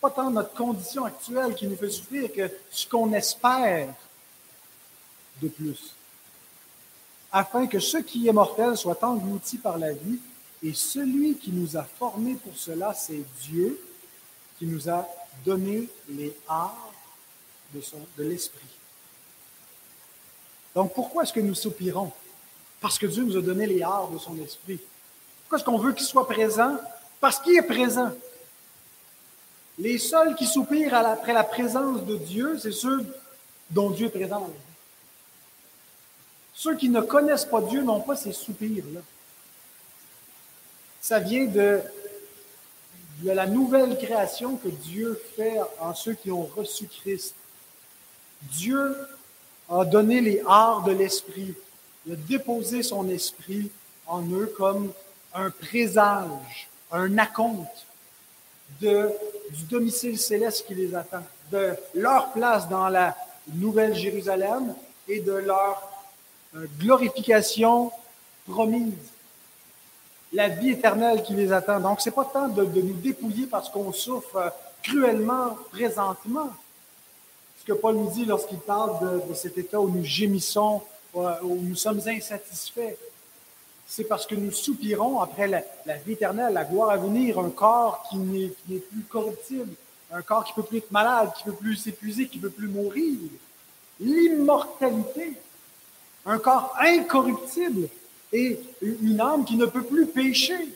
Pas tant notre condition actuelle qui nous fait souffrir que ce qu'on espère de plus. Afin que ce qui est mortel soit englouti par la vie, et celui qui nous a formés pour cela, c'est Dieu, qui nous a donné les arts de, de l'esprit. Donc, pourquoi est-ce que nous soupirons? Parce que Dieu nous a donné les arts de son esprit. Pourquoi est-ce qu'on veut qu'il soit présent? Parce qu'il est présent. Les seuls qui soupirent après la présence de Dieu, c'est ceux dont Dieu est présent Ceux qui ne connaissent pas Dieu n'ont pas ces soupirs-là. Ça vient de, la nouvelle création que Dieu fait en ceux qui ont reçu Christ. Dieu a donné les arts de l'esprit. Il a déposé son esprit en eux comme un présage, un acompte du domicile céleste qui les attend, de leur place dans la nouvelle Jérusalem et de leur euh, glorification promise, la vie éternelle qui les attend. Donc, c'est pas temps de, de, nous dépouiller parce qu'on souffre euh, cruellement présentement ce que Paul nous dit lorsqu'il parle de, cet état où nous gémissons, où nous sommes insatisfaits. C'est parce que nous soupirons après la, vie éternelle, la gloire à venir, un corps qui n'est plus corruptible, un corps qui ne peut plus être malade, qui ne peut plus s'épuiser, qui ne peut plus mourir. L'immortalité, un corps incorruptible et une âme qui ne peut plus pécher.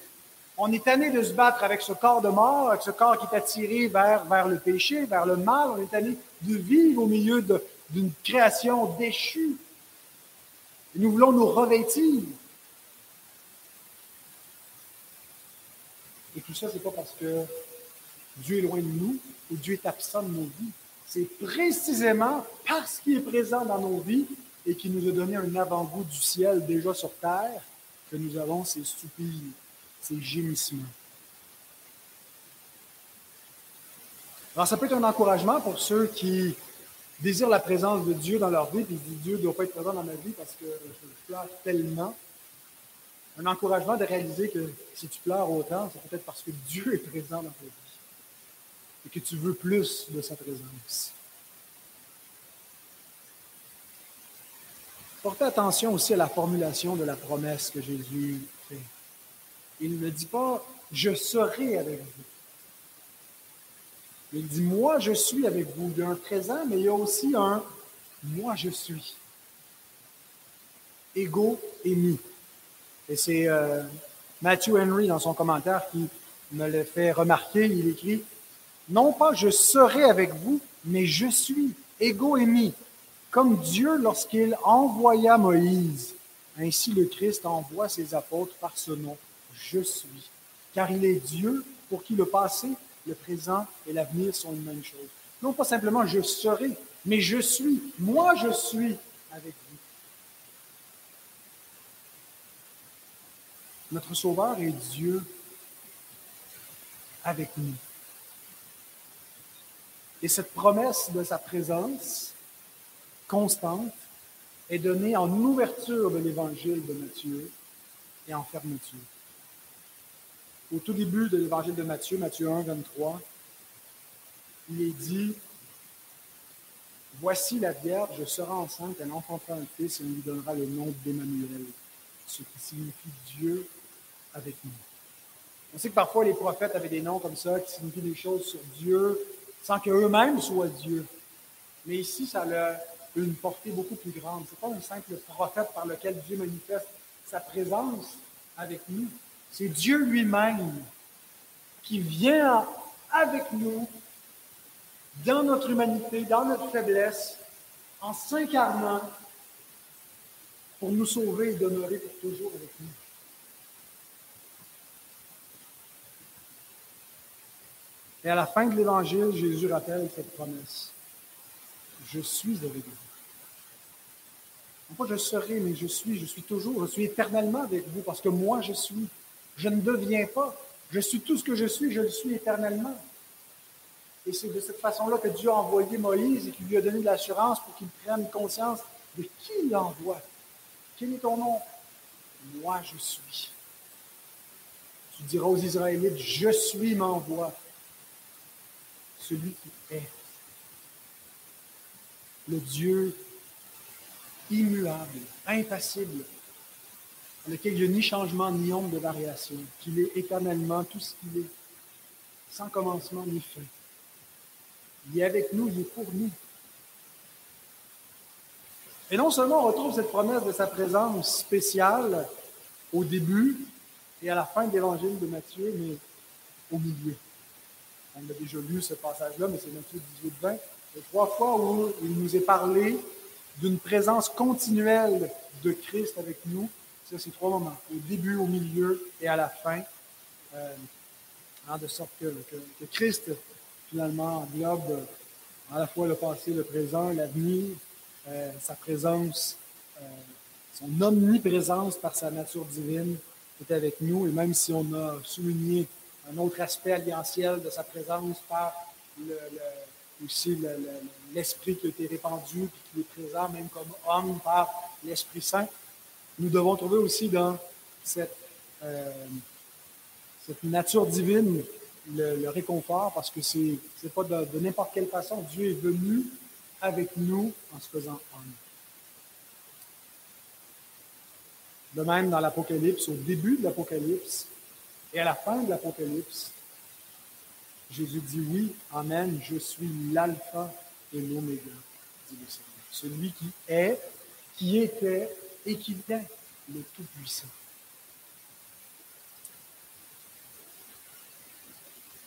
On est tanné de se battre avec ce corps de mort, avec ce corps qui est attiré vers, vers le péché, vers le mal. On est tanné de vivre au milieu d'une création déchue. Et nous voulons nous revêtir. Et tout ça, ce n'est pas parce que Dieu est loin de nous ou Dieu est absent de nos vies. C'est précisément parce qu'il est présent dans nos vies et qu'il nous a donné un avant-goût du ciel déjà sur terre que nous avons ces soupirs ces gémissements. Alors, ça peut être un encouragement pour ceux qui désirent la présence de Dieu dans leur vie, puis disent Dieu ne doit pas être présent dans ma vie parce que je pleure tellement. Un encouragement de réaliser que si tu pleures autant, c'est peut-être parce que Dieu est présent dans ta vie et que tu veux plus de sa présence. Portez attention aussi à la formulation de la promesse que Jésus fait. Il ne dit pas je serai avec vous. Il dit moi je suis avec vous. Il y a un présent, mais il y a aussi un moi je suis. Ego émis. Et c'est euh, Matthew Henry dans son commentaire qui me le fait remarquer. Il écrit Non pas je serai avec vous, mais je suis. Ego émis. Comme Dieu lorsqu'il envoya Moïse. Ainsi le Christ envoie ses apôtres par ce nom je suis. Car il est Dieu pour qui le passé, le présent et l'avenir sont une même chose. Non pas simplement je serai, mais je suis. Moi, je suis avec vous. Notre Sauveur est Dieu avec nous. Et cette promesse de sa présence constante est donnée en ouverture de l'évangile de Matthieu et en fermeture au tout début de l'évangile de Matthieu, Matthieu 1, 23, il est dit Voici la Vierge sera enceinte, elle enfantera un fils et on lui donnera le nom d'Emmanuel, ce qui signifie Dieu avec nous. On sait que parfois les prophètes avaient des noms comme ça qui signifient des choses sur Dieu sans qu'eux-mêmes soient Dieu. Mais ici, ça a une portée beaucoup plus grande. Ce n'est pas un simple prophète par lequel Dieu manifeste sa présence avec nous. C'est Dieu lui-même qui vient avec nous dans notre humanité, dans notre faiblesse, en s'incarnant pour nous sauver et demeurer pour toujours avec nous. Et à la fin de l'Évangile, Jésus rappelle cette promesse. Je suis avec vous. Non pas je serai, mais je suis, je suis toujours, je suis éternellement avec vous parce que moi je suis. Je ne deviens pas. Je suis tout ce que je suis, je le suis éternellement. Et c'est de cette façon-là que Dieu a envoyé Moïse et qu'il lui a donné de l'assurance pour qu'il prenne conscience de qui il envoie. Quel est ton nom? Moi je suis. Tu diras aux Israélites, je suis m'envoie. Celui qui est. Le Dieu immuable, impassible, dans lequel il n'y a ni changement ni ombre de variation, qu'il est éternellement tout ce qu'il est, sans commencement ni fin. Il est avec nous, il est pour nous. Et non seulement on retrouve cette promesse de sa présence spéciale au début et à la fin de l'évangile de Matthieu, mais au milieu. On a déjà lu ce passage-là, mais c'est Matthieu 18, 20. Il trois fois où il nous est parlé d'une présence continuelle de Christ avec nous. Ça, c'est trois moments. Au début, au milieu et à la fin. Euh, de sorte que, Christ, finalement, englobe à la fois le passé, le présent, l'avenir, euh, sa présence, euh, son omniprésence par sa nature divine est avec nous. Et même si on a souligné un autre aspect alliantiel de sa présence par le aussi l'Esprit qui a été répandu et qui est présent même comme homme par l'Esprit Saint. Nous devons trouver aussi dans cette, euh, cette nature divine le, réconfort parce que ce n'est pas de n'importe quelle façon. Dieu est venu avec nous en se faisant homme. De même dans l'Apocalypse, au début de l'Apocalypse et à la fin de l'Apocalypse, Jésus dit oui, Amen, je suis l'alpha et l'oméga, dit le Seigneur. Celui qui est, qui était et qui est le Tout-Puissant.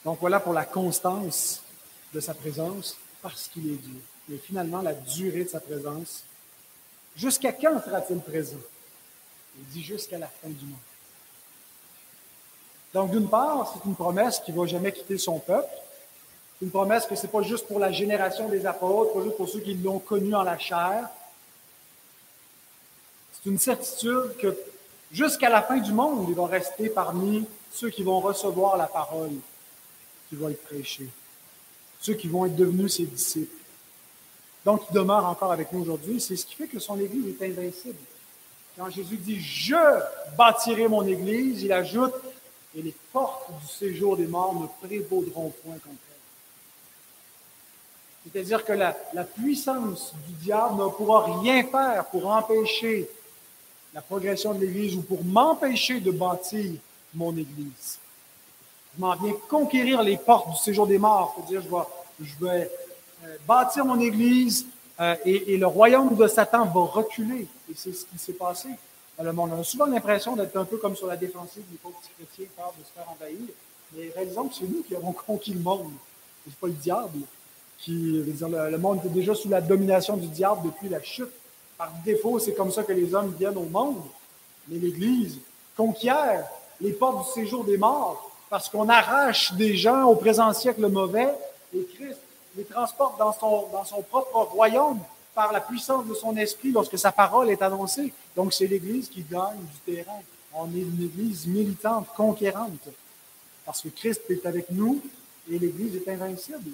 Donc voilà pour la constance de sa présence, parce qu'il est Dieu. Et finalement, la durée de sa présence. Jusqu'à quand sera-t-il présent? Il dit jusqu'à la fin du monde. Donc, d'une part, c'est une promesse qui ne va jamais quitter son peuple. Une promesse que ce n'est pas juste pour la génération des apôtres, pas juste pour ceux qui l'ont connu en la chair. C'est une certitude que jusqu'à la fin du monde, il va rester parmi ceux qui vont recevoir la parole qui va être prêchée, ceux qui vont être devenus ses disciples. Donc, il demeure encore avec nous aujourd'hui. C'est ce qui fait que son Église est invincible. Quand Jésus dit Je bâtirai mon Église, il ajoute et les portes du séjour des morts ne prévaudront point contre elle. C'est-à-dire que la, la, puissance du diable ne pourra rien faire pour empêcher la progression de l'Église ou pour m'empêcher de bâtir mon Église. Je m'en viens conquérir les portes du séjour des morts, c'est-à-dire je vais, je vais euh, bâtir mon Église euh, et, et le royaume de Satan va reculer. Et c'est ce qui s'est passé On a souvent l'impression d'être un peu comme sur la défensive des pauvres petits chrétiens peur de se faire envahir. Mais réalisons que c'est nous qui avons conquis le monde. C'est pas le diable qui, dire, le, monde était déjà sous la domination du diable depuis la chute. Par défaut, c'est comme ça que les hommes viennent au monde. Mais l'Église conquiert les portes du séjour des morts parce qu'on arrache des gens au présent siècle mauvais et Christ les transporte dans son propre royaume par la puissance de son esprit lorsque sa parole est annoncée. Donc, c'est l'Église qui gagne du terrain. On est une Église militante, conquérante, parce que Christ est avec nous et l'Église est invincible.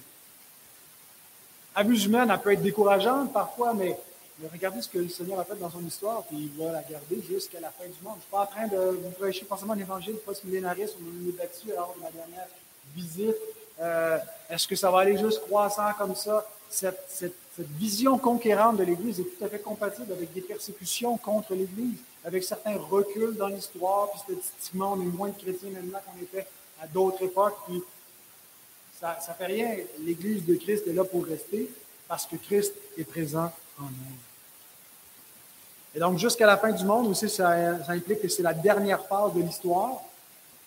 À vue humaine, elle peut être décourageante parfois, mais, regardez ce que le Seigneur a fait dans son histoire, puis il va la garder jusqu'à la fin du monde. Je ne suis pas en train de vous prêcher forcément l'évangile post-millénariste, on l'a débattu lors de ma dernière visite. Euh, est-ce que ça va aller juste croissant comme ça? Cette, vision conquérante de l'Église est tout à fait compatible avec des persécutions contre l'Église, avec certains reculs dans l'histoire, puis statistiquement, on est moins de chrétiens maintenant qu'on était à d'autres époques, puis ça ne fait rien. L'Église de Christ est là pour rester parce que Christ est présent en nous. Et donc, jusqu'à la fin du monde aussi, ça, implique que c'est la dernière phase de l'histoire.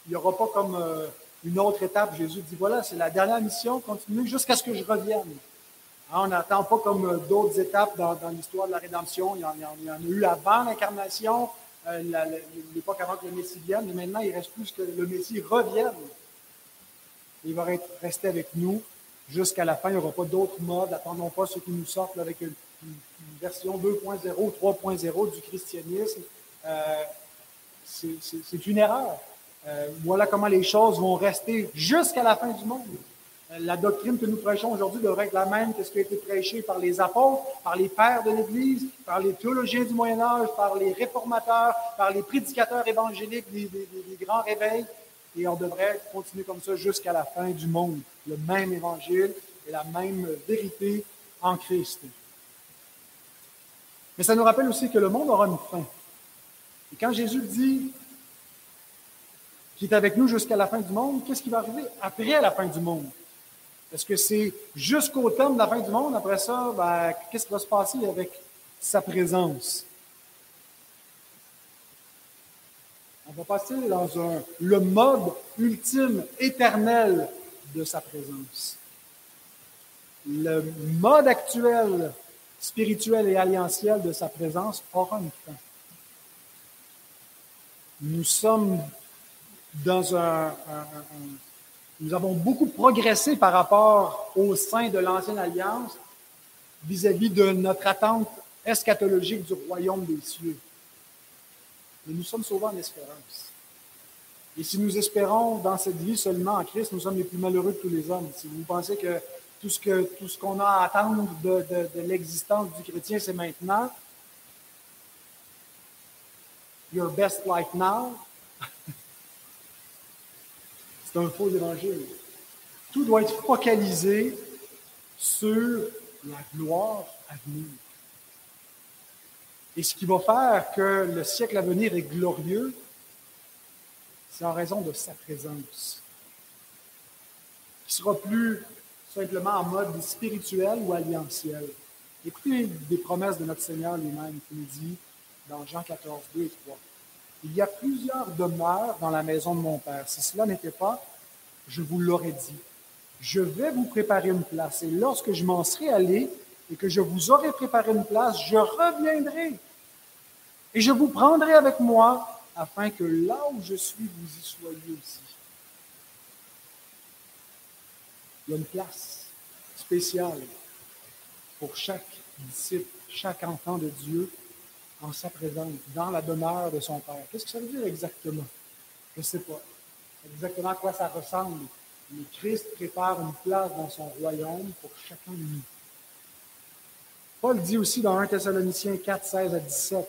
Il n'y aura pas comme euh, une autre étape. Jésus dit, voilà, c'est la dernière mission, continuez jusqu'à ce que je revienne. Hein, on n'attend pas comme euh, d'autres étapes dans, l'histoire de la rédemption. Il y, en, il y en a eu avant l'incarnation, euh, l'époque avant que le Messie vienne, mais maintenant, il reste plus que le Messie revienne. Il va rester avec nous jusqu'à la fin. Il n'y aura pas d'autres modes. Attendons pas ceux qui nous sortent avec une, version 2.0, 3.0 du christianisme. Euh, c'est une erreur. Euh, voilà comment les choses vont rester jusqu'à la fin du monde. Euh, la doctrine que nous prêchons aujourd'hui devrait être la même que ce qui a été prêché par les apôtres, par les pères de l'Église, par les théologiens du Moyen Âge, par les réformateurs, par les prédicateurs évangéliques des, des grands réveils. Et on devrait continuer comme ça jusqu'à la fin du monde. Le même évangile et la même vérité en Christ. Mais ça nous rappelle aussi que le monde aura une fin. Et quand Jésus dit qu'il est avec nous jusqu'à la fin du monde, qu'est-ce qui va arriver après la fin du monde? Est-ce que c'est jusqu'au terme de la fin du monde? Après ça, ben, qu'est-ce qui va se passer avec sa présence? On va passer dans le mode ultime, éternel de sa présence. Le mode actuel, spirituel et alliantiel de sa présence aura une fin. Nous sommes nous avons beaucoup progressé par rapport au sein de l'ancienne alliance vis-à-vis de notre attente eschatologique du royaume des cieux. Mais nous sommes sauvés en espérance. Et si nous espérons dans cette vie seulement en Christ, nous sommes les plus malheureux de tous les hommes. Si vous pensez que tout ce qu'on a à attendre de l'existence du chrétien, c'est maintenant, your best life now, c'est un faux évangile. Tout doit être focalisé sur la gloire à venir. Et ce qui va faire que le siècle à venir est glorieux, c'est en raison de sa présence. Qui sera plus simplement en mode spirituel ou alliantiel. Écoutez des promesses de notre Seigneur lui-même qui nous dit dans Jean 14, 2 et 3. Il y a plusieurs demeures dans la maison de mon Père. Si cela n'était pas, je vous l'aurais dit. Je vais vous préparer une place. Et lorsque je m'en serai allé et que je vous aurai préparé une place, je reviendrai. Et je vous prendrai avec moi afin que là où je suis, vous y soyez aussi. Il y a une place spéciale pour chaque disciple, chaque enfant de Dieu en sa présence, dans la demeure de son Père. Qu'est-ce que ça veut dire exactement? Je ne sais pas exactement à quoi ça ressemble. Mais Christ prépare une place dans son royaume pour chacun de nous. Paul dit aussi dans 1 Thessaloniciens 4, 16 à 17,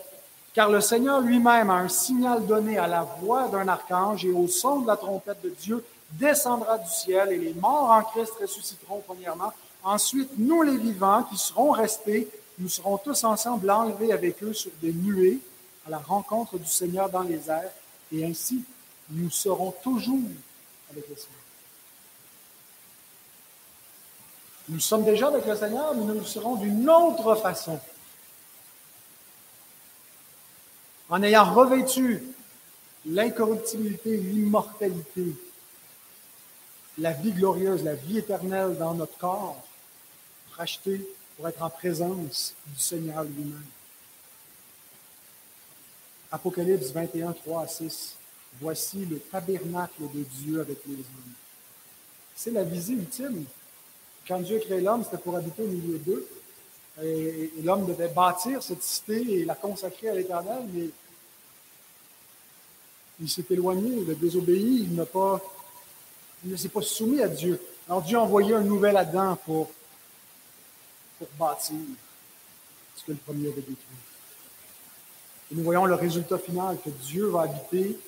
Car le Seigneur lui-même a un signal donné à la voix d'un archange et au son de la trompette de Dieu descendra du ciel et les morts en Christ ressusciteront premièrement. Ensuite, nous les vivants qui serons restés, nous serons tous ensemble enlevés avec eux sur des nuées à la rencontre du Seigneur dans les airs et ainsi nous serons toujours avec le Seigneur. Nous sommes déjà avec le Seigneur, mais nous le serons d'une autre façon. En ayant revêtu l'incorruptibilité, l'immortalité, la vie glorieuse, la vie éternelle dans notre corps, racheté être en présence du Seigneur lui-même. Apocalypse 21, 3 à 6. Voici le tabernacle de Dieu avec les hommes. C'est la visée ultime. Quand Dieu a créé l'homme, c'était pour habiter au milieu d'eux. Et, l'homme devait bâtir cette cité et la consacrer à l'Éternel, mais il s'est éloigné, il a désobéi, il n'a pas, il ne s'est pas soumis à Dieu. Alors Dieu a envoyé un nouvel Adam pour, pour bâtir ce que le premier avait détruit. Et nous voyons le résultat final, que Dieu va habiter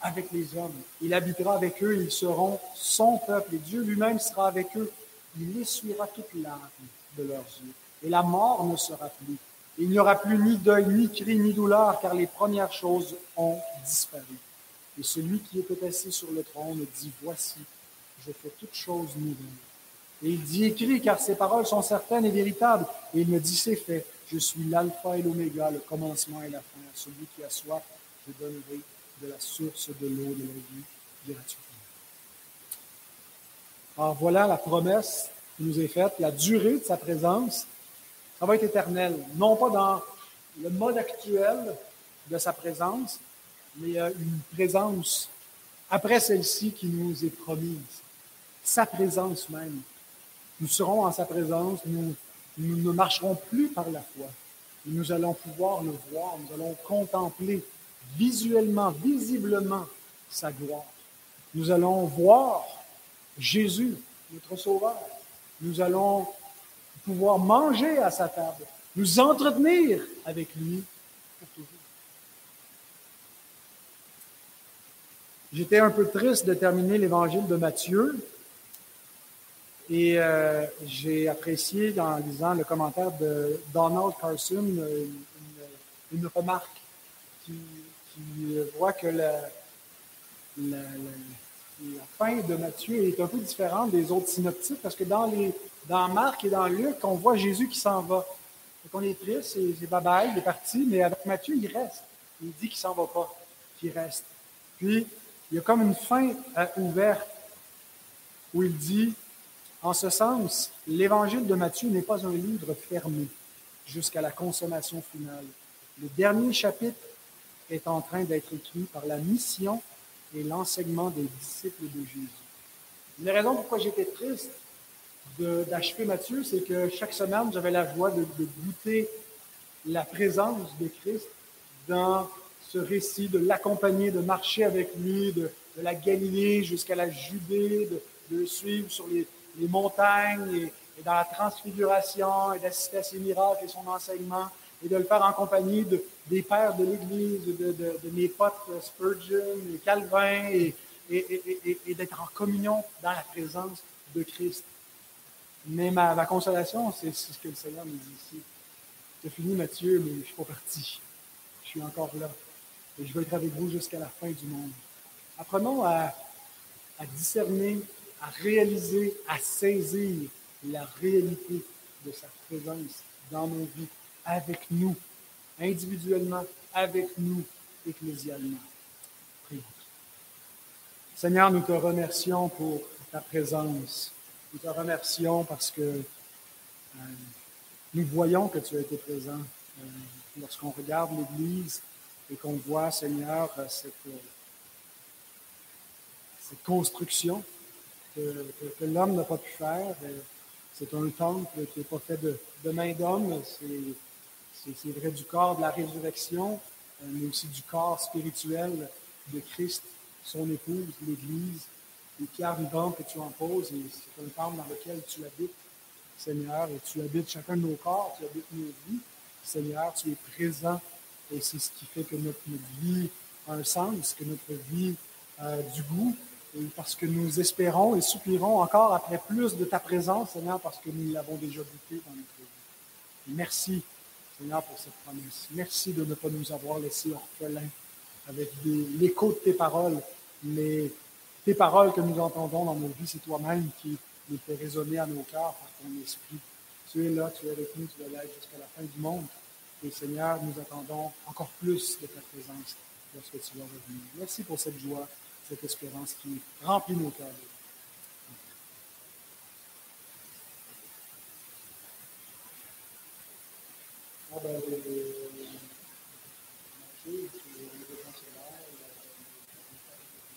avec les hommes. Il habitera avec eux, ils seront son peuple, et Dieu lui-même sera avec eux. Il essuiera toute larmes de leurs yeux, et la mort ne sera plus. Il n'y aura plus ni deuil, ni cri, ni douleur, car les premières choses ont disparu. Et celui qui était assis sur le trône dit, Voici, je fais toutes choses nouvelles. Et il dit, écrit, car ces paroles sont certaines et véritables. Et il me dit, c'est fait. Je suis l'alpha et l'oméga, le commencement et la fin. Celui qui a soif, je donnerai de la source de l'eau de la vie gratuitement. Alors voilà la promesse qui nous est faite, la durée de sa présence, ça va être éternel. Non pas dans le mode actuel de sa présence, mais une présence après celle-ci qui nous est promise. Sa présence même. Nous serons en sa présence, nous, ne marcherons plus par la foi. Nous allons pouvoir le voir, nous allons contempler visuellement, visiblement sa gloire. Nous allons voir Jésus, notre Sauveur. Nous allons pouvoir manger à sa table, nous entretenir avec lui pour toujours. J'étais un peu triste de terminer l'évangile de Matthieu et euh, j'ai apprécié en lisant le commentaire de Donald Carson une, remarque qui, voit que la, fin de Matthieu est un peu différente des autres synoptiques parce que dans, les, dans Marc et dans Luc, on voit Jésus qui s'en va. Donc on est triste, c'est bye il est parti, mais avec Matthieu, il reste. Il dit qu'il s'en va pas, qu'il reste. Puis, il y a comme une fin euh, ouverte où il dit, en ce sens, l'évangile de Matthieu n'est pas un livre fermé jusqu'à la consommation finale. Le dernier chapitre est en train d'être écrit par la mission et l'enseignement des disciples de Jésus. Une raison pourquoi j'étais triste d'achever Matthieu, c'est que chaque semaine, j'avais la joie de, goûter la présence de Christ dans ce récit, de l'accompagner, de marcher avec lui, de, de la Galilée jusqu'à la Judée, de, de, le suivre sur les, les montagnes et, dans la transfiguration et d'assister à ses miracles et son enseignement et de le faire en compagnie de, des pères de l'Église, de, mes potes Spurgeon et Calvin et, d'être en communion dans la présence de Christ. Mais ma, consolation, c'est ce que le Seigneur me dit ici. C'est fini, Mathieu, mais je ne suis pas parti. Je suis encore là. Et je vais être avec vous jusqu'à la fin du monde. Apprenons à discerner, à réaliser, à saisir la réalité de sa présence dans nos vies, avec nous, individuellement, avec nous, ecclésialement. Prions. Seigneur, nous te remercions pour ta présence. Nous te remercions parce que euh, nous voyons que tu as été présent. Euh, Lorsqu'on regarde l'Église et qu'on voit, Seigneur, cette, cette construction que, l'homme n'a pas pu faire. C'est un temple qui n'est pas fait de, de main d'homme. C'est vrai du corps de la résurrection, mais aussi du corps spirituel de Christ, son épouse, l'Église, les pierres vivantes que tu en poses. C'est un temple dans lequel tu habites, Seigneur, et tu habites chacun de nos corps, tu habites nos vies. Seigneur, tu es présent et c'est ce qui fait que notre, notre, vie a un sens, que notre vie a du goût, parce que nous espérons et soupirons encore après plus de ta présence, Seigneur, parce que nous l'avons déjà goûté dans notre vie. merci, Seigneur, pour cette promesse. Merci de ne pas nous avoir laissés orphelins avec l'écho de tes paroles, mais tes paroles que nous entendons dans nos vies, c'est toi-même qui nous fait résonner à nos cœurs par ton esprit. Tu es là, tu es avec nous, tu es là jusqu'à la fin du monde. Et Seigneur, nous attendons encore plus de ta présence lorsque tu vas revenir. Merci pour cette joie, cette espérance qui remplit nos cœurs. Ah ben,